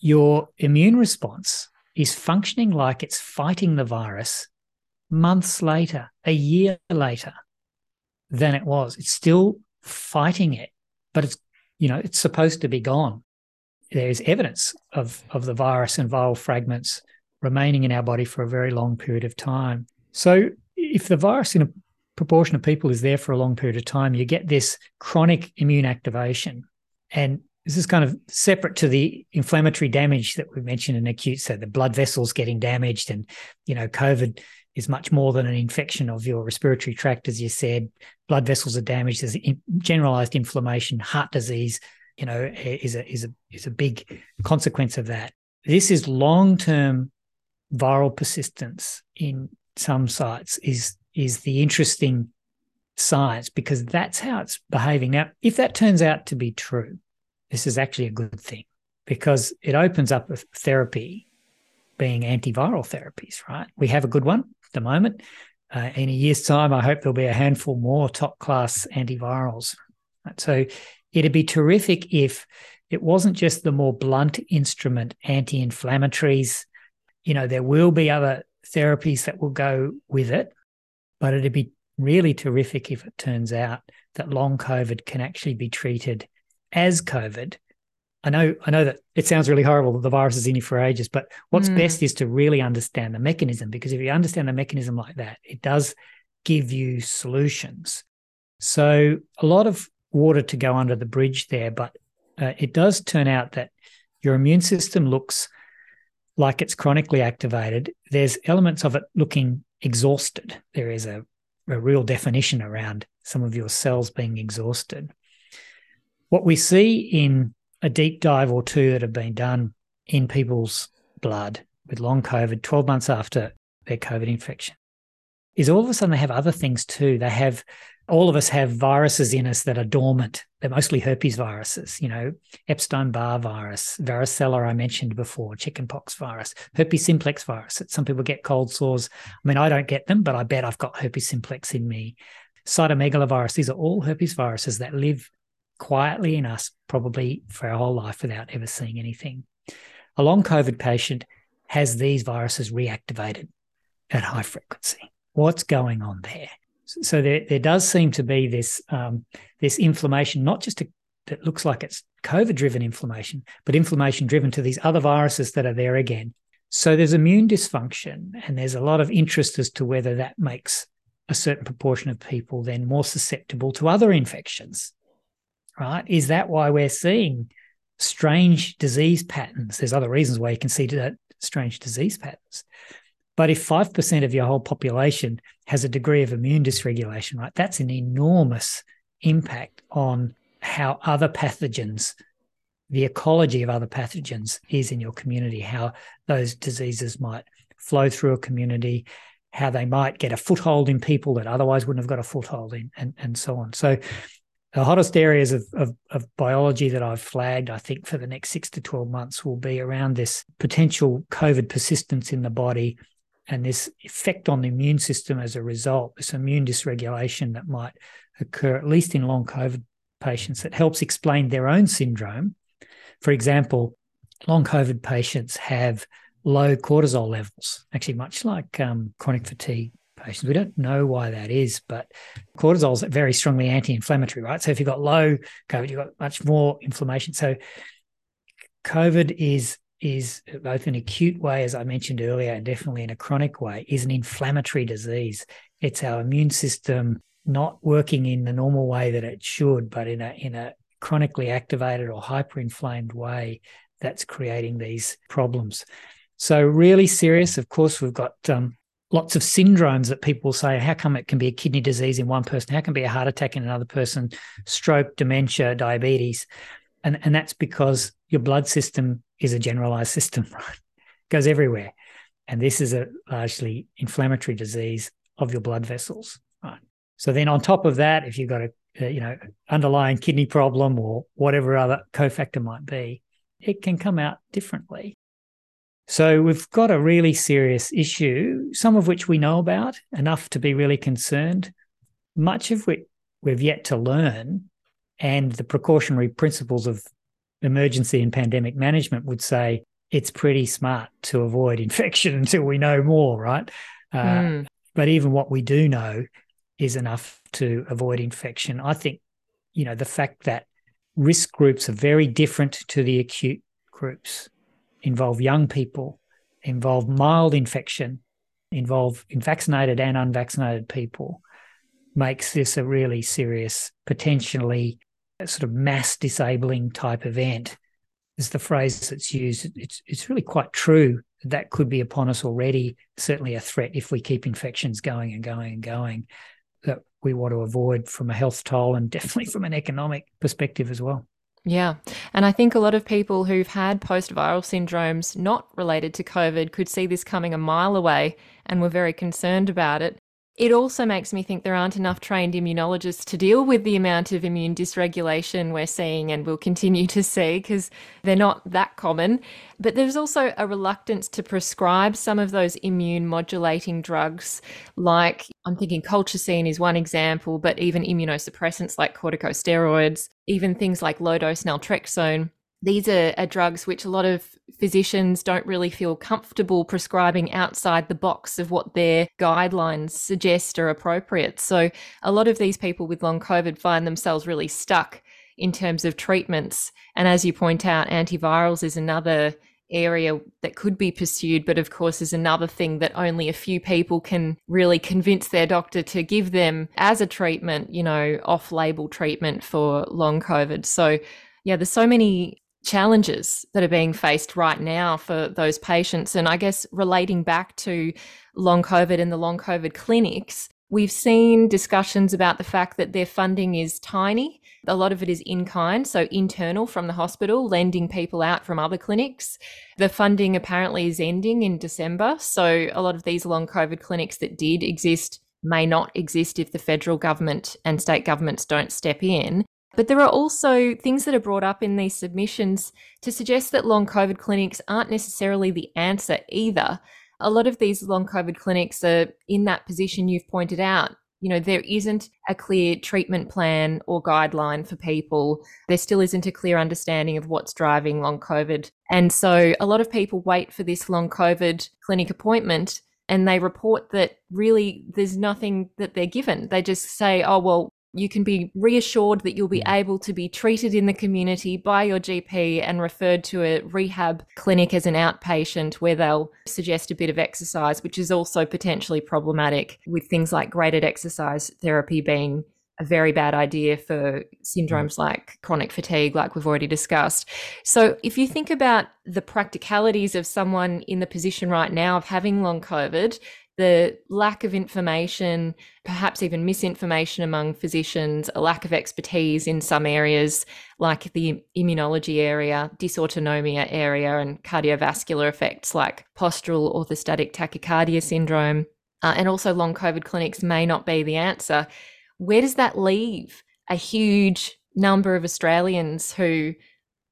B: your immune response is functioning like it's fighting the virus months later, a year later than it was. It's still fighting it, but it's you know it's supposed to be gone. There's evidence of of the virus and viral fragments remaining in our body for a very long period of time. So if the virus in a proportion of people is there for a long period of time, you get this chronic immune activation. And this is kind of separate to the inflammatory damage that we mentioned in acute. So the blood vessels getting damaged, and you know, COVID is much more than an infection of your respiratory tract, as you said. Blood vessels are damaged. There's generalized inflammation, heart disease. You know, is a is a is a big consequence of that. This is long term viral persistence in some sites is is the interesting science because that's how it's behaving. Now, if that turns out to be true, this is actually a good thing because it opens up a therapy being antiviral therapies, right? We have a good one at the moment. Uh, in a year's time, I hope there'll be a handful more top class antivirals. So it'd be terrific if it wasn't just the more blunt instrument anti inflammatories. You know, there will be other therapies that will go with it, but it'd be really terrific if it turns out that long COVID can actually be treated as COVID. I know, I know that it sounds really horrible that the virus is in you for ages, but what's
A: Mm.
B: best is to really understand the mechanism because if you understand the mechanism like that, it does give you solutions. So a lot of water to go under the bridge there, but uh, it does turn out that your immune system looks like it's chronically activated. There's elements of it looking exhausted. There is a, a real definition around some of your cells being exhausted. What we see in a deep dive or two that have been done in people's blood with long COVID, 12 months after their COVID infection, is all of a sudden they have other things too. They have, all of us have viruses in us that are dormant. They're mostly herpes viruses, you know, Epstein Barr virus, varicella, I mentioned before, chickenpox virus, herpes simplex virus. Some people get cold sores. I mean, I don't get them, but I bet I've got herpes simplex in me. Cytomegalovirus, these are all herpes viruses that live quietly in us probably for our whole life without ever seeing anything. A long COVID patient has these viruses reactivated at high frequency. What's going on there? So there, there does seem to be this um, this inflammation, not just a, that looks like it's COVID-driven inflammation, but inflammation driven to these other viruses that are there again. So there's immune dysfunction, and there's a lot of interest as to whether that makes a certain proportion of people then more susceptible to other infections right? Is that why we're seeing strange disease patterns. There's other reasons why you can see that strange disease patterns. But if 5% of your whole population has a degree of immune dysregulation, right, that's an enormous impact on how other pathogens, the ecology of other pathogens is in your community, how those diseases might flow through a community, how they might get a foothold in people that otherwise wouldn't have got a foothold in, and, and so on. So the hottest areas of, of, of, biology that I've flagged, I think, for the next six to 12 months will be around this potential COVID persistence in the body and this effect on the immune system as a result, this immune dysregulation that might occur, at least in long COVID patients, that helps explain their own syndrome. For example, long COVID patients have low cortisol levels, actually, much like um, chronic fatigue patients. We don't know why that is, but cortisol is very strongly anti-inflammatory, right? So if you've got low COVID, you've got much more inflammation. So COVID is is both an acute way, as I mentioned earlier, and definitely in a chronic way, is an inflammatory disease. It's our immune system not working in the normal way that it should, but in a in a chronically activated or hyperinflamed way that's creating these problems. So really serious. Of course, we've got um, lots of syndromes that people say, how come it can be a kidney disease in one person? How can be a heart attack in another person? Stroke, dementia, diabetes. And, and that's because your blood system is a generalized system, right? Goes everywhere. And this is a largely inflammatory disease of your blood vessels, right? So then on top of that, if you've got a, a you know, underlying kidney problem or whatever other cofactor might be, it can come out differently. So we've got a really serious issue, some of which we know about, enough to be really concerned, much of which we've yet to learn. And the precautionary principles of emergency and pandemic management would say it's pretty smart to avoid infection until we know more, right? Uh, mm. But even what we do know is enough to avoid infection. I think, you know, the fact that risk groups are very different to the acute groups involve young people, involve mild infection, involve vaccinated and unvaccinated people, makes this a really serious, potentially sort of mass disabling type event. Is the phrase that's used. It's it's really quite true. That could be upon us already. Certainly a threat if we keep infections going and going and going. That we want to avoid from a health toll and definitely from an economic perspective as well.
A: Yeah. And I think a lot of people who've had post viral syndromes not related to COVID could see this coming a mile away and were very concerned about it. It also makes me think there aren't enough trained immunologists to deal with the amount of immune dysregulation we're seeing and will continue to see because they're not that common. But there's also a reluctance to prescribe some of those immune modulating drugs, like I'm thinking colchicine is one example, but even immunosuppressants like corticosteroids, even things like low dose naltrexone these are, are, drugs which a lot of physicians don't really feel comfortable prescribing outside the box of what their guidelines suggest are appropriate. So, a lot of these people with long COVID find themselves really stuck in terms of treatments. And as you point out, antivirals is another area that could be pursued, but of course, is another thing that only a few people can really convince their doctor to give them as a treatment, you know, off label treatment for long COVID. So, yeah, there's so many challenges that are being faced right now for those patients. And I guess relating back to long COVID and the long COVID clinics, we've seen discussions about the fact that their funding is tiny. A lot of it is in kind, so internal from the hospital, lending people out from other clinics. The funding apparently is ending in December. So a lot of these long COVID clinics that did exist may not exist if the federal government and state governments don't step in. But there are also things that are brought up in these submissions to suggest that long COVID clinics aren't necessarily the answer either. A lot of these long COVID clinics are in that position you've pointed out. You know, there isn't a clear treatment plan or guideline for people. There still isn't a clear understanding of what's driving long COVID. And so a lot of people wait for this long COVID clinic appointment and they report that really there's nothing that they're given. They just say, oh, well, you can be reassured that you'll be mm. able to be treated in the community by your GP and referred to a rehab clinic as an outpatient where they'll suggest a bit of exercise, which is also potentially problematic with things like graded exercise therapy being a very bad idea for syndromes mm. like chronic fatigue, like we've already discussed. So, if you think about the practicalities of someone in the position right now of having long COVID, the lack of information, perhaps even misinformation among physicians, a lack of expertise in some areas like the immunology area, dysautonomia area, and cardiovascular effects like postural orthostatic tachycardia syndrome, uh, and also long COVID clinics may not be the answer. Where does that leave a huge number of Australians who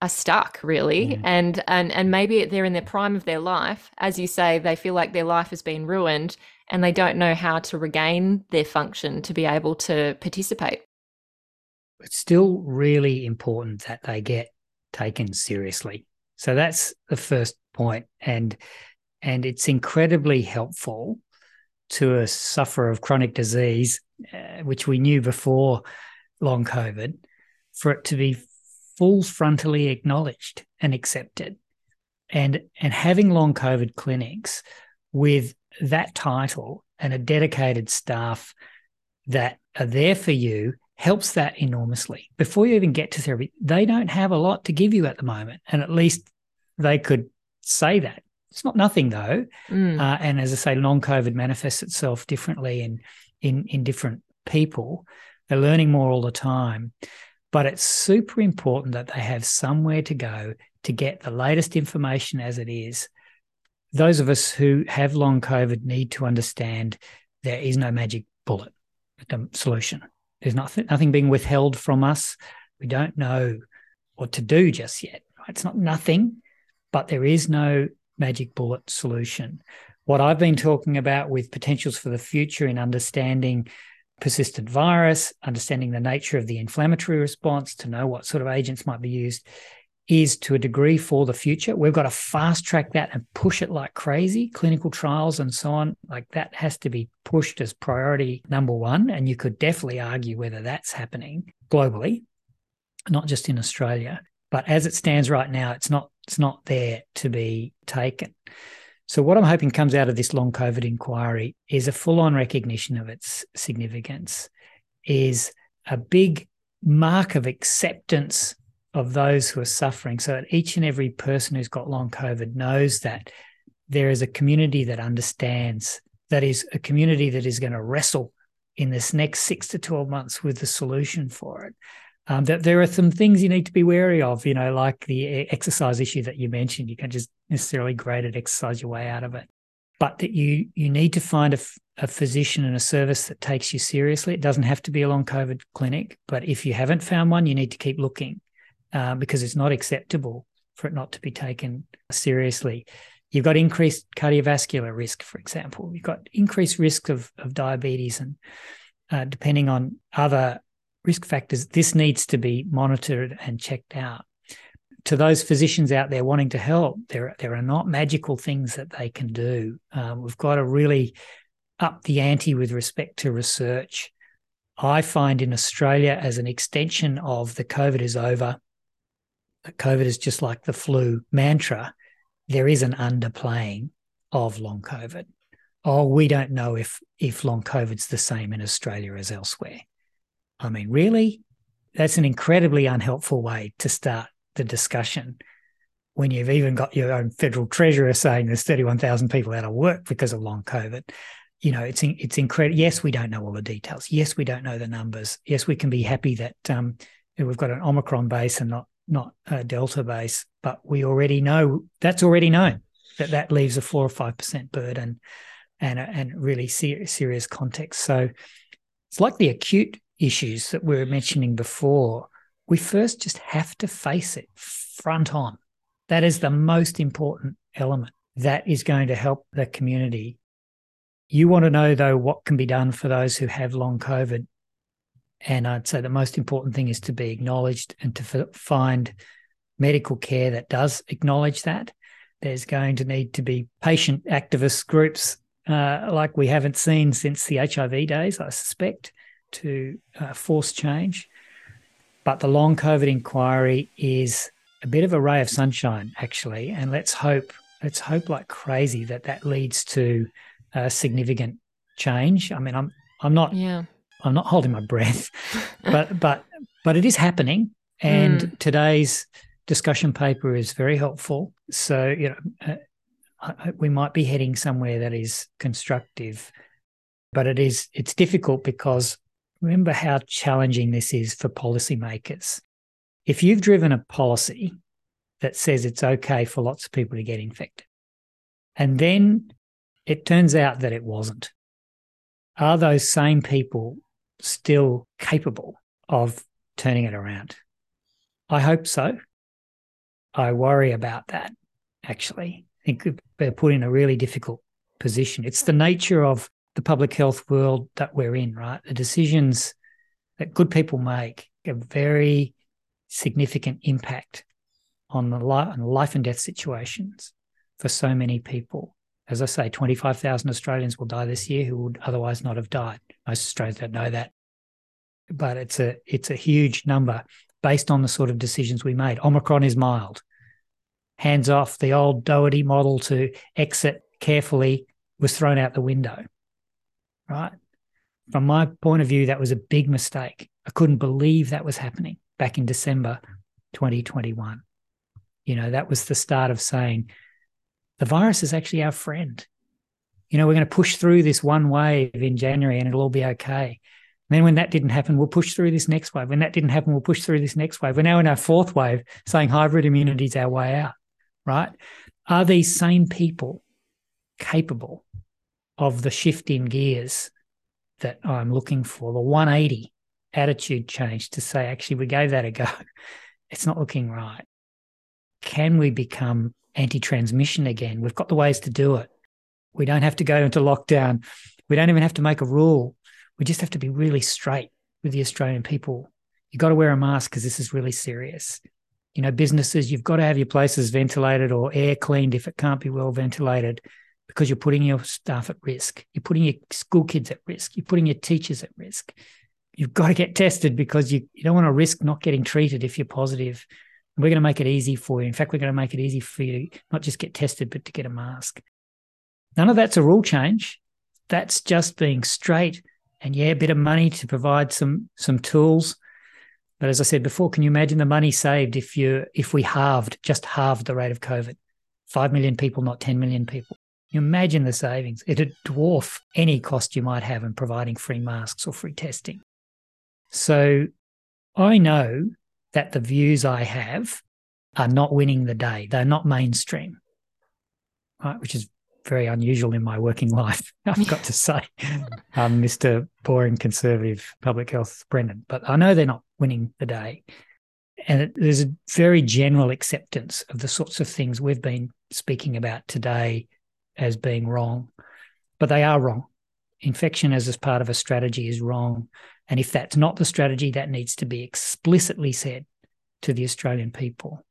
A: are stuck really mm. and and and maybe they're in the prime of their life. As you say they feel like their life has been ruined and they don't know how to regain their function to be able to participate.
B: It's still really important that they get taken seriously. So that's the first point and and it's incredibly helpful to a sufferer of chronic disease uh, which we knew before long covid for it to be full frontally acknowledged and accepted. And, and having long COVID clinics with that title and a dedicated staff that are there for you helps that enormously. Before you even get to therapy, they don't have a lot to give you at the moment. And at least they could say that. It's not nothing though. Mm. Uh, and as I say, long COVID manifests itself differently in, in, in different people. They're learning more all the time. But it's super important that they have somewhere to go to get the latest information as it is. Those of us who have long COVID need to understand there is no magic bullet um, solution. There's nothing, nothing being withheld from us. We don't know what to do just yet. It's not nothing, but there is no magic bullet solution. What I've been talking about with potentials for the future in understanding persistent virus, understanding the nature of the inflammatory response to know what sort of agents might be used is to a degree for the future. We've got to fast track that and push it like crazy, clinical trials and so on. Like that has to be pushed as priority number one. And you could definitely argue whether that's happening globally, not just in Australia. But as it stands right now, it's not it's not there to be taken. So, what I'm hoping comes out of this long COVID inquiry is a full on recognition of its significance, is a big mark of acceptance of those who are suffering. So, that each and every person who's got long COVID knows that there is a community that understands, that is a community that is going to wrestle in this next six to 12 months with the solution for it um, that there are some things you need to be wary of, you know, like the exercise issue that you mentioned. You can't just necessarily graded exercise your way out of it, but that you you need to find a, a physician and a service that takes you seriously. It doesn't have to be a long COVID clinic, but if you haven't found one, you need to keep looking uh, because it's not acceptable for it not to be taken seriously. You've got increased cardiovascular risk, for example. You've got increased risk of, of diabetes and uh, depending on other risk factors, this needs to be monitored and checked out. To those physicians out there wanting to help, there, there are not magical things that they can do. Um, we've got to really up the ante with respect to research. I find in Australia, as an extension of the COVID is over, COVID is just like the flu mantra, there is an underplaying of long COVID. Oh, we don't know if if long COVID's the same in Australia as elsewhere. I mean, really? That's an incredibly unhelpful way to start the discussion when you've even got your own federal treasurer saying there's 31,000 people out of work because of long COVID. You know, it's it's incredible. Yes, we don't know all the details. Yes, we don't know the numbers. Yes, we can be happy that um, we've got an Omicron base and not not a Delta base, but we already know that's already known that that leaves a four or five percent burden and and really serious serious context. So it's like the acute issues that we were mentioning before, we first just have to face it front on. That is the most important element that is going to help the community. You want to know, though, what can be done for those who have long COVID. And I'd say the most important thing is to be acknowledged and to find medical care that does acknowledge that. There's going to need to be patient activist groups uh, like we haven't seen since the HIV days, I suspect to uh, force change. But the long COVID inquiry is a bit of a ray of sunshine, actually. And let's hope, let's hope like crazy that that leads to a significant change. I mean, I'm, I'm not,
A: yeah.
B: I'm not holding my breath, but but but it is happening. And mm. today's discussion paper is very helpful. So you know, uh, we might be heading somewhere that is constructive, but it is it's difficult because remember how challenging this is for policymakers. If you've driven a policy that says it's okay for lots of people to get infected, and then it turns out that it wasn't, are those same people still capable of turning it around? I hope so. I worry about that, actually. I think they're put in a really difficult position. It's the nature of the public health world that we're in, right? The decisions that good people make have very significant impact on the on life and death situations for so many people. As I say, 25,000 Australians will die this year who would otherwise not have died. Most Australians don't know that. But it's a it's a huge number based on the sort of decisions we made. Omicron is mild. Hands off the old Doherty model to exit carefully was thrown out the window right? From my point of view, that was a big mistake. I couldn't believe that was happening back in December 2021. You know, that was the start of saying the virus is actually our friend. You know, we're going to push through this one wave in January and it'll all be okay. And then when that didn't happen, we'll push through this next wave. When that didn't happen, we'll push through this next wave. We're now in our fourth wave saying hybrid immunity is our way out, right? Are these same people capable of the shift in gears that I'm looking for, the 180 attitude change to say, actually, we gave that a go. It's not looking right. Can we become anti transmission again? We've got the ways to do it. We don't have to go into lockdown. We don't even have to make a rule. We just have to be really straight with the Australian people. You've got to wear a mask because this is really serious. You know, businesses, you've got to have your places ventilated or air cleaned if it can't be well ventilated because you're putting your staff at risk. You're putting your school kids at risk. You're putting your teachers at risk. You've got to get tested because you, you don't want to risk not getting treated if you're positive. We're going to make it easy for you. In fact, we're going to make it easy for you to not just get tested, but to get a mask. None of that's a rule change. That's just being straight and yeah, a bit of money to provide some some tools. But as I said before, can you imagine the money saved if you if we halved, just halved the rate of COVID? Five million people, not 10 million people. You imagine the savings. It'd dwarf any cost you might have in providing free masks or free testing. So I know that the views I have are not winning the day. They're not mainstream, right? Which is very unusual in my working life, I've got to say, um, Mr. Boring Conservative Public Health Brendan. But I know they're not winning the day. And it, there's a very general acceptance of the sorts of things we've been speaking about today as being wrong, but they are wrong. Infection as a part of a strategy is wrong. And if that's not the strategy, that needs to be explicitly said to the Australian people.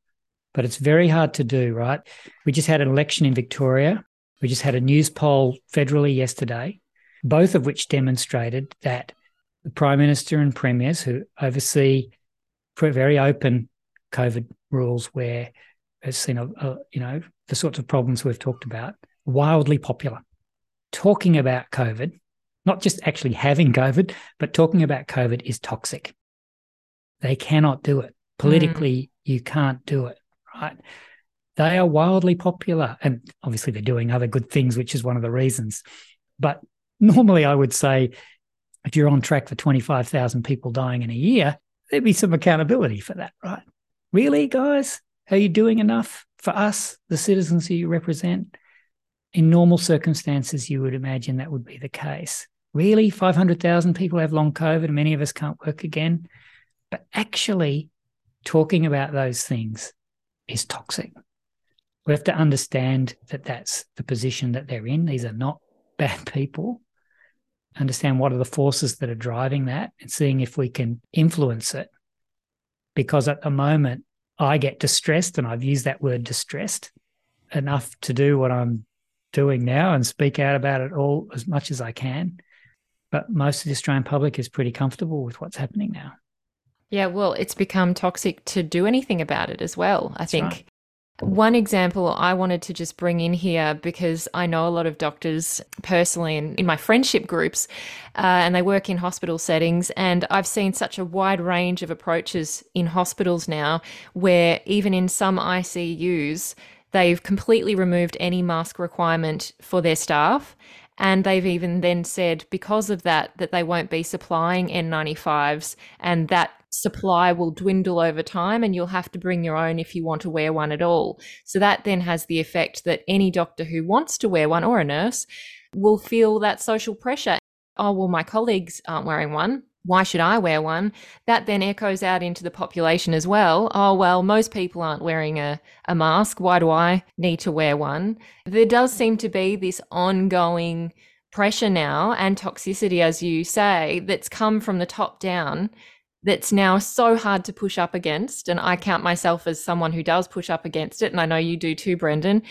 B: But it's very hard to do, right? We just had an election in Victoria. We just had a Newspoll federally yesterday, both of which demonstrated that the Prime Minister and Premiers who oversee very open COVID rules where has seen a, a, you know the sorts of problems we've talked about wildly popular. Talking about COVID, not just actually having COVID, but talking about COVID is toxic. They cannot do it. Politically, mm. you can't do it, right? They are wildly popular. And obviously, they're doing other good things, which is one of the reasons. But normally, I would say if you're on track for 25,000 people dying in a year, there'd be some accountability for that, right? Really, guys? Are you doing enough for us, the citizens who you represent? In normal circumstances, you would imagine that would be the case. Really, 500,000 people have long COVID, and many of us can't work again. But actually, talking about those things is toxic. We have to understand that that's the position that they're in. These are not bad people. Understand what are the forces that are driving that and seeing if we can influence it. Because at the moment, I get distressed, and I've used that word distressed enough to do what I'm doing now and speak out about it all as much as I can. But most of the Australian public is pretty comfortable with what's happening now.
A: Yeah, well, it's become toxic to do anything about it as well. I That's think right. One example I wanted to just bring in here because I know a lot of doctors personally and in my friendship groups, uh, and they work in hospital settings. And I've seen such a wide range of approaches in hospitals now where even in some ICUs, they've completely removed any mask requirement for their staff. And they've even then said because of that, that they won't be supplying N95s and that supply will dwindle over time and you'll have to bring your own if you want to wear one at all. So that then has the effect that any doctor who wants to wear one or a nurse will feel that social pressure. Oh, well, my colleagues aren't wearing one. Why should I wear one? That then echoes out into the population as well. Oh, well, most people aren't wearing a, a mask. Why do I need to wear one? There does seem to be this ongoing pressure now and toxicity, as you say, that's come from the top down that's now so hard to push up against. And I count myself as someone who does push up against it. And I know you do too, Brendan.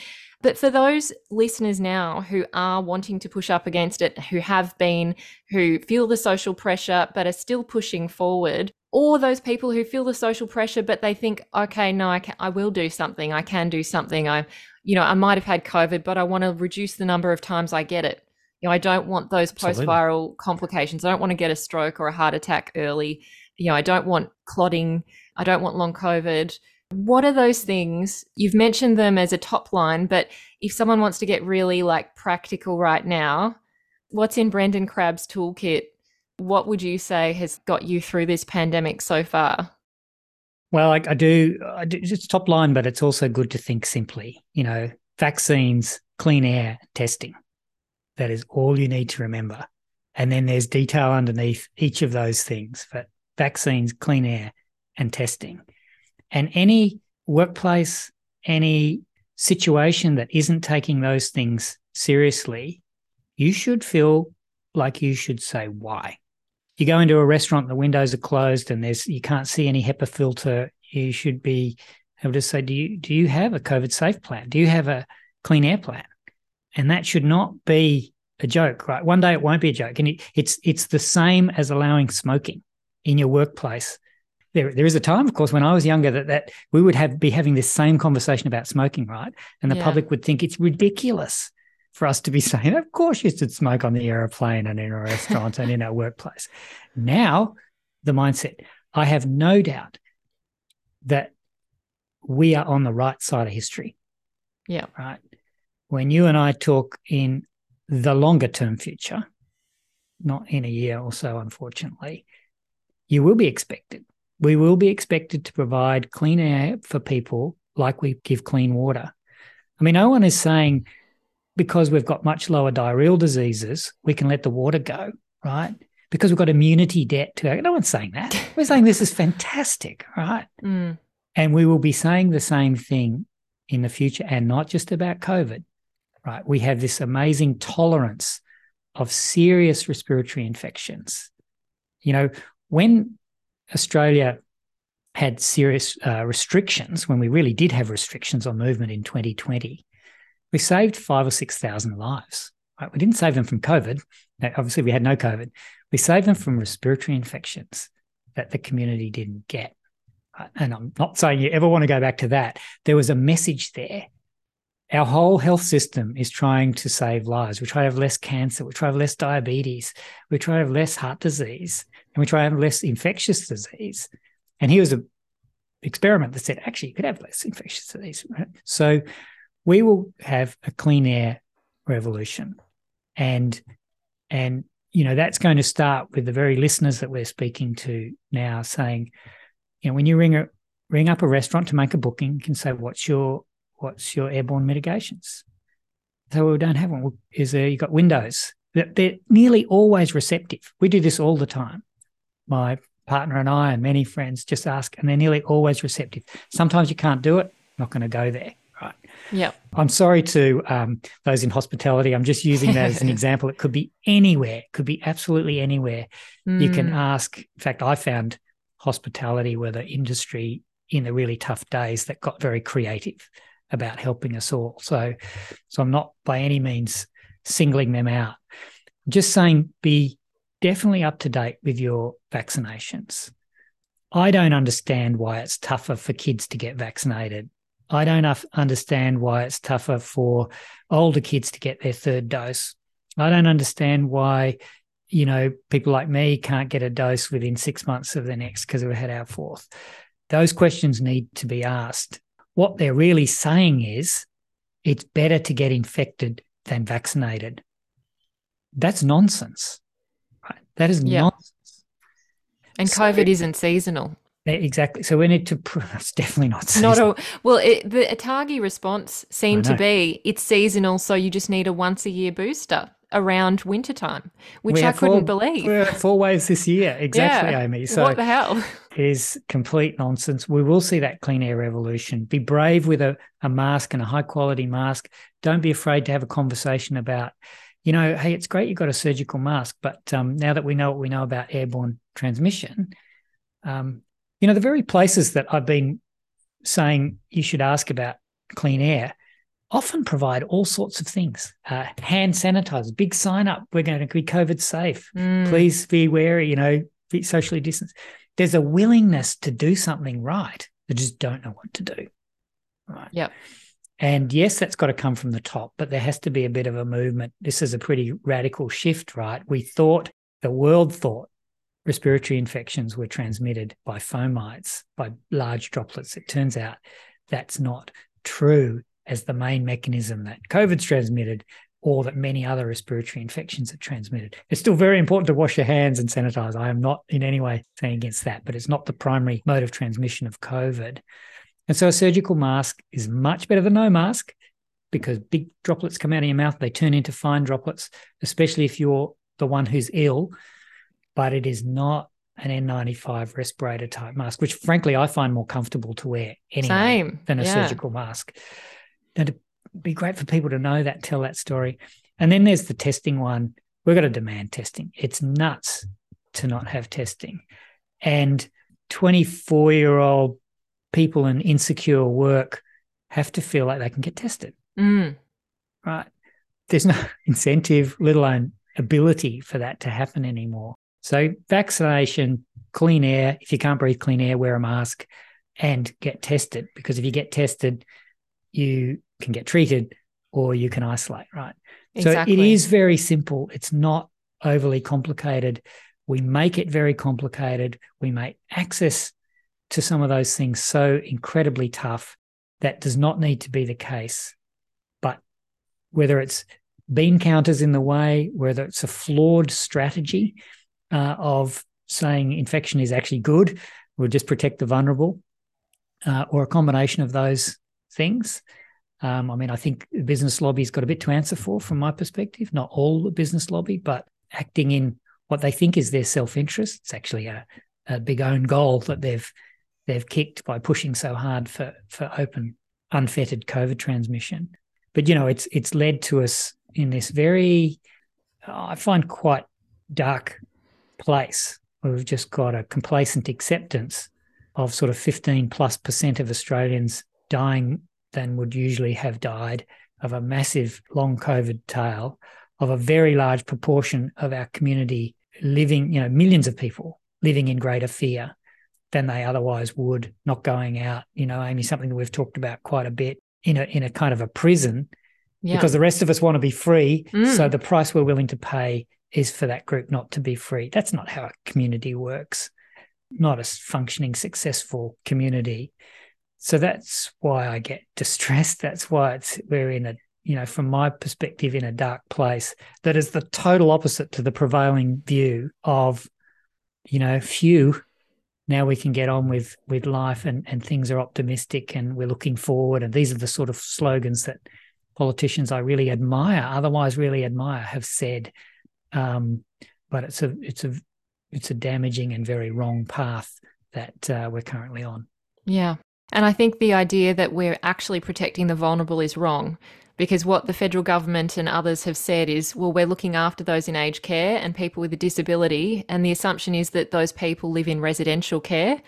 A: But for those listeners now who are wanting to push up against it, who have been, who feel the social pressure, but are still pushing forward, or those people who feel the social pressure, but they think, okay, no, I, can, I will do something. I can do something. I, you know, I might have had COVID, but I want to reduce the number of times I get it. You know, I don't want those post viral complications. I don't want to get a stroke or a heart attack early you know, I don't want clotting, I don't want long COVID. What are those things? You've mentioned them as a top line, but if someone wants to get really like practical right now, what's in Brendan Crabb's toolkit? What would you say has got you through this pandemic so far?
B: Well, I, I do. I do. It's top line, but it's also good to think simply. You know, vaccines, clean air, testing. That is all you need to remember. And then there's detail underneath each of those things. But vaccines, clean air, and testing. And any workplace, any situation that isn't taking those things seriously, you should feel like you should say why. You go into a restaurant, the windows are closed, and there's you can't see any HEPA filter. You should be able to say, do you do you have a COVID safe plan? Do you have a clean air plan? And that should not be a joke, right? One day it won't be a joke, and it, it's it's the same as allowing smoking in your workplace. There, there is a time, of course, when I was younger that, that we would have be having this same conversation about smoking, right? And the yeah. public would think it's ridiculous for us to be saying, of course you should smoke on the aeroplane and in a restaurant and in our workplace. Now, the mindset, I have no doubt that we are on the right side of history.
A: Yeah.
B: Right. When you and I talk in the longer term future, not in a year or so, unfortunately, you will be expected. We will be expected to provide clean air for people like we give clean water. I mean, no one is saying because we've got much lower diarrheal diseases, we can let the water go, right? Because we've got immunity debt to no one's saying that. We're saying this is fantastic, right?
A: Mm.
B: And we will be saying the same thing in the future and not just about COVID, right? We have this amazing tolerance of serious respiratory infections. You know, when Australia had serious uh, restrictions, when we really did have restrictions on movement in 2020, we saved five or 6,000 lives. Right? We didn't save them from COVID. Obviously, we had no COVID. We saved them from respiratory infections that the community didn't get. And I'm not saying you ever want to go back to that. There was a message there our whole health system is trying to save lives. We try to have less cancer. We try to have less diabetes. We try to have less heart disease, and we try have less infectious disease. And here was an experiment that said actually you could have less infectious disease. Right? So we will have a clean air revolution, and and you know that's going to start with the very listeners that we're speaking to now, saying, you know, when you ring a ring up a restaurant to make a booking, you can say, "What's your what's your airborne mitigations? So we don't have one. Is there, you've got windows. They're nearly always receptive. We do this all the time. My partner and I and many friends just ask, and they're nearly always receptive. Sometimes you can't do it, not going to go there. Right.
A: Yeah.
B: I'm sorry to um, those in hospitality. I'm just using that as an example. It could be anywhere, it could be absolutely anywhere. Mm. You can hmm. ask. In fact, I found hospitality were the industry in the really tough days that got very creative about helping us all. So, so I'm not by any means singling them out. I'm just saying be definitely up to date with your vaccinations. I don't understand why it's tougher for kids to get vaccinated I don't understand why it's tougher for older kids to get their third dose. I don't understand why, you know, people like me can't get a dose within six months of the next because we had our fourth. Those questions need to be asked. What they're really saying is it's better to get infected than vaccinated. That's nonsense. That is yeah. nonsense.
A: And so, COVID isn't seasonal.
B: Eh, exactly. So we need to. It's definitely not
A: seasonal. Not a well. It, the ATAGI response seemed to be it's seasonal, so you just need a once a year booster around wintertime, which I couldn't
B: four,
A: believe.
B: Four waves this year. Exactly,
A: yeah.
B: Amy. So
A: what the hell?
B: Is complete nonsense. We will see that clean air revolution. Be brave with a, a mask and a high quality mask. Don't be afraid to have a conversation about, you know, hey, it's great you've got a surgical mask, but um, now that we know what we know about airborne transmission, um, you know, the very places that I've been saying you should ask about clean air often provide all sorts of things. Uh, hand sanitizers, big sign up. We're going to be COVID safe. Mm. Please be wary, you know, be socially distanced. There's a willingness to do something right. They just don't know what to do.
A: Right. Yeah.
B: And yes, that's got to come from the top, but there has to be a bit of a movement. This is a pretty radical shift, right? We thought, the world thought respiratory infections were transmitted by fomites, by large droplets. It turns out that's not true as the main mechanism that COVID's transmitted or that many other respiratory infections are transmitted. It's still very important to wash your hands and sanitize. I am not in any way saying against that, but it's not the primary mode of transmission of COVID. And so a surgical mask is much better than no mask because big droplets come out of your mouth, they turn into fine droplets, especially if you're the one who's ill. But it is not an N95 respirator type mask, which frankly I find more comfortable to wear anyway
A: Same.
B: than a yeah. surgical mask. And it'd be great for people to know that, tell that story. And then there's the testing one. We've got to demand testing. It's nuts to not have testing. And 24 year old people in insecure work have to feel like they can get tested.
A: Mm.
B: Right. There's no incentive, let alone ability for that to happen anymore. So, vaccination, clean air. If you can't breathe clean air, wear a mask and get tested. Because if you get tested, you can get treated or you can isolate, right? Exactly. So, it is very simple. It's not overly complicated. We make it very complicated. We make access to some of those things so incredibly tough that does not need to be the case. But whether it's bean counters in the way, whether it's a flawed strategy uh, of saying infection is actually good, we'll just protect the vulnerable, uh, or a combination of those things. Um, I mean, I think the business lobby's got a bit to answer for from my perspective, not all the business lobby, but acting in what they think is their self interest. It's actually a, a big own goal that they've they've kicked by pushing so hard for for open, unfettered COVID transmission. But you know, it's it's led to us in this very, I find quite dark place where we've just got a complacent acceptance of sort of 15 plus percent of Australians dying than would usually have died, of a massive long COVID tail, of a very large proportion of our community living, you know, millions of people living in greater fear than they otherwise would, not going out. You know, Amy, something that we've talked about quite a bit in a in a kind of a prison, yeah. because the rest of us want to be free. Mm. So the price we're willing to pay is for that group not to be free. That's not how a community works. Not a functioning, successful community. So that's why I get distressed. That's why it's we're in a you know, from my perspective, in a dark place that is the total opposite to the prevailing view of, you know, few now we can get on with with life and and things are optimistic and we're looking forward. And these are the sort of slogans that politicians I really admire otherwise really admire have said. Um, but it's a it's a it's a damaging and very wrong path that uh, we're currently on.
A: Yeah. And I think the idea that we're actually protecting the vulnerable is wrong because what the federal government and others have said is, well, we're looking after those in aged care and people with a disability. And the assumption is that those people live in residential care.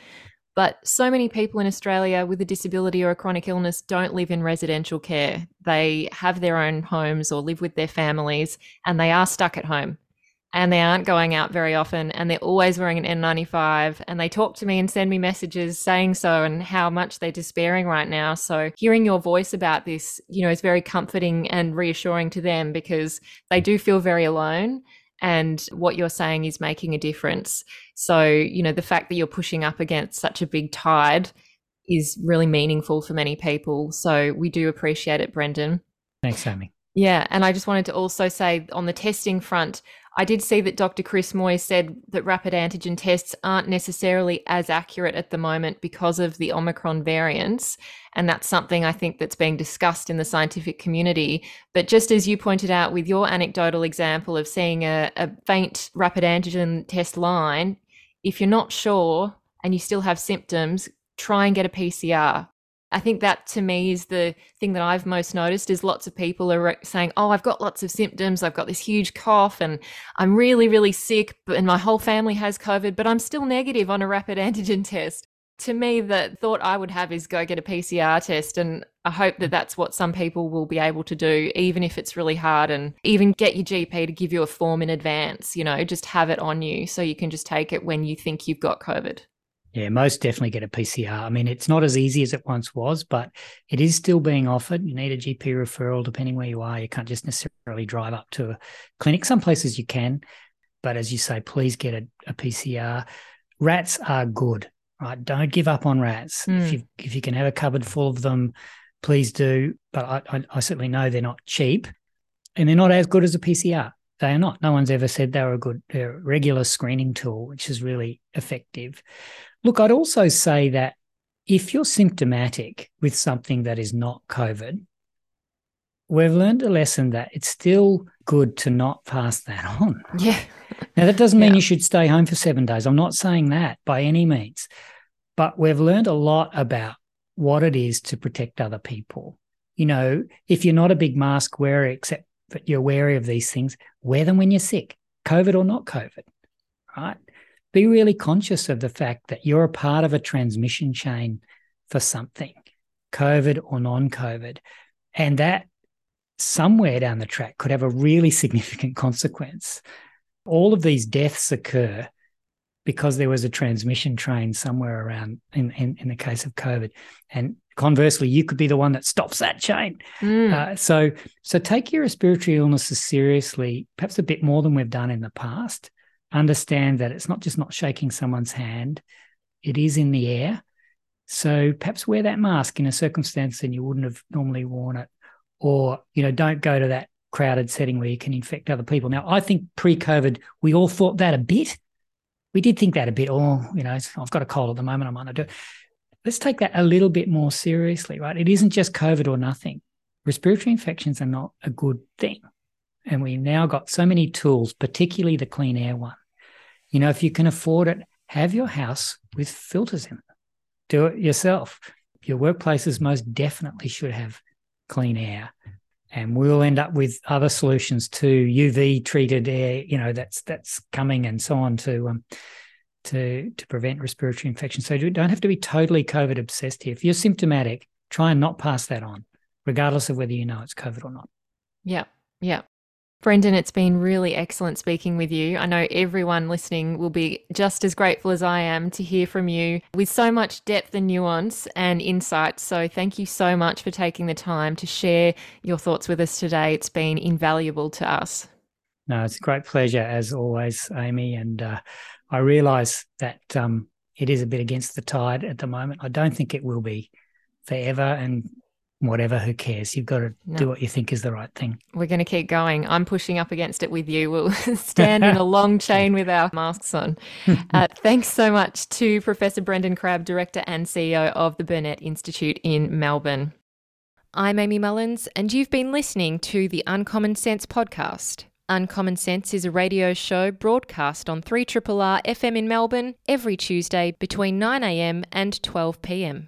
A: But so many people in Australia with a disability or a chronic illness don't live in residential care. They have their own homes or live with their families and they are stuck at home. And they aren't going out very often and they're always wearing an N95 and they talk to me and send me messages saying so and how much they're despairing right now. So hearing your voice about this, you know, is very comforting and reassuring to them because they do feel very alone and what you're saying is making a difference. So, you know, the fact that you're pushing up against such a big tide is really meaningful for many people. So we do appreciate it, Brendan.
B: Thanks, Amy.
A: Yeah. And I just wanted to also say on the testing front, I did see that Dr. Chris Moy said that rapid antigen tests aren't necessarily as accurate at the moment because of the Omicron variants. And that's something I think that's being discussed in the scientific community. But just as you pointed out with your anecdotal example of seeing a, a faint rapid antigen test line, if you're not sure and you still have symptoms, try and get a PCR I think that to me is the thing that I've most noticed is lots of people are uh, saying, "Oh, I've got lots of symptoms. I've got this huge cough and I'm really really sick and my whole family has COVID, but I'm still negative on a rapid antigen test." To me, the thought I would have is go get a PCR test and I hope that that's what some people will be able to do even if it's really hard and even get your GP to give you a form in advance, you know, just have it on you so you can just take it when you think you've got COVID.
B: Yeah, most definitely get a PCR. I mean, it's not as easy as it once was, but it is still being offered. You need a GP referral depending where you are. You can't just necessarily drive up to a clinic. Some places you can, but as you say, please get a, a PCR. RATs are good, right? Don't give up on RATs. Mm. If you if you can have a cupboard full of them, please do. But I, I, I certainly know they're not cheap, and they're not as good as a PCR. They are not. No one's ever said they were a good regular screening tool, which is really effective. Look, I'd also say that if you're symptomatic with something that is not COVID, we've learned a lesson that it's still good to not pass that on.
A: Yeah.
B: Now, that doesn't mean yeah. you should stay home for seven days. I'm not saying that by any means, but we've learned a lot about what it is to protect other people. You know, if you're not a big mask wearer, except that you're wary of these things, wear them when you're sick, COVID or not COVID, right? Be really conscious of the fact that you're a part of a transmission chain for something, COVID or non COVID. And that somewhere down the track could have a really significant consequence. All of these deaths occur because there was a transmission train somewhere around in, in, in the case of COVID. And conversely, you could be the one that stops that chain. Mm. Uh, so, so take your respiratory illnesses seriously, perhaps a bit more than we've done in the past understand that it's not just not shaking someone's hand, it is in the air. So perhaps wear that mask in a circumstance and you wouldn't have normally worn it. Or, you know, don't go to that crowded setting where you can infect other people. Now, I think pre COVID, we all thought that a bit. We did think that a bit. Oh, you know, I've got a cold at the moment. I might not do it. Let's take that a little bit more seriously, right? It isn't just COVID or nothing. Respiratory infections are not a good thing. And we've now got so many tools, particularly the clean air one. You know, if you can afford it, have your house with filters in it. Do it yourself. Your workplaces most definitely should have clean air. And we'll end up with other solutions to UV treated air, you know, that's that's coming and so on to um, to to prevent respiratory infection. So you don't have to be totally COVID obsessed here. If you're symptomatic, try and not pass that on, regardless of whether you know it's COVID or not.
A: Yeah. Yeah. Brendan, it's been really excellent speaking with you. I know everyone listening will be just as grateful as I am to hear from you with so much depth and nuance and insight. So, thank you so much for taking the time to share your thoughts with us today. It's been invaluable to us.
B: No, it's a great pleasure as always, Amy. And uh, I realise that um, it is a bit against the tide at the moment. I don't think it will be forever. And whatever, who cares? You've got to no. do what you think is the right thing.
A: We're going to keep going. I'm pushing up against it with you. We'll stand in a long chain with our masks on. Uh, thanks so much to Professor Brendan Crabb, Director and CEO of the Burnet Institute in Melbourne. I'm Amy Mullins, and you've been listening to the Uncommon Sense podcast. Uncommon Sense is a radio show broadcast on 3RRR FM in Melbourne every Tuesday between 9am and 12pm.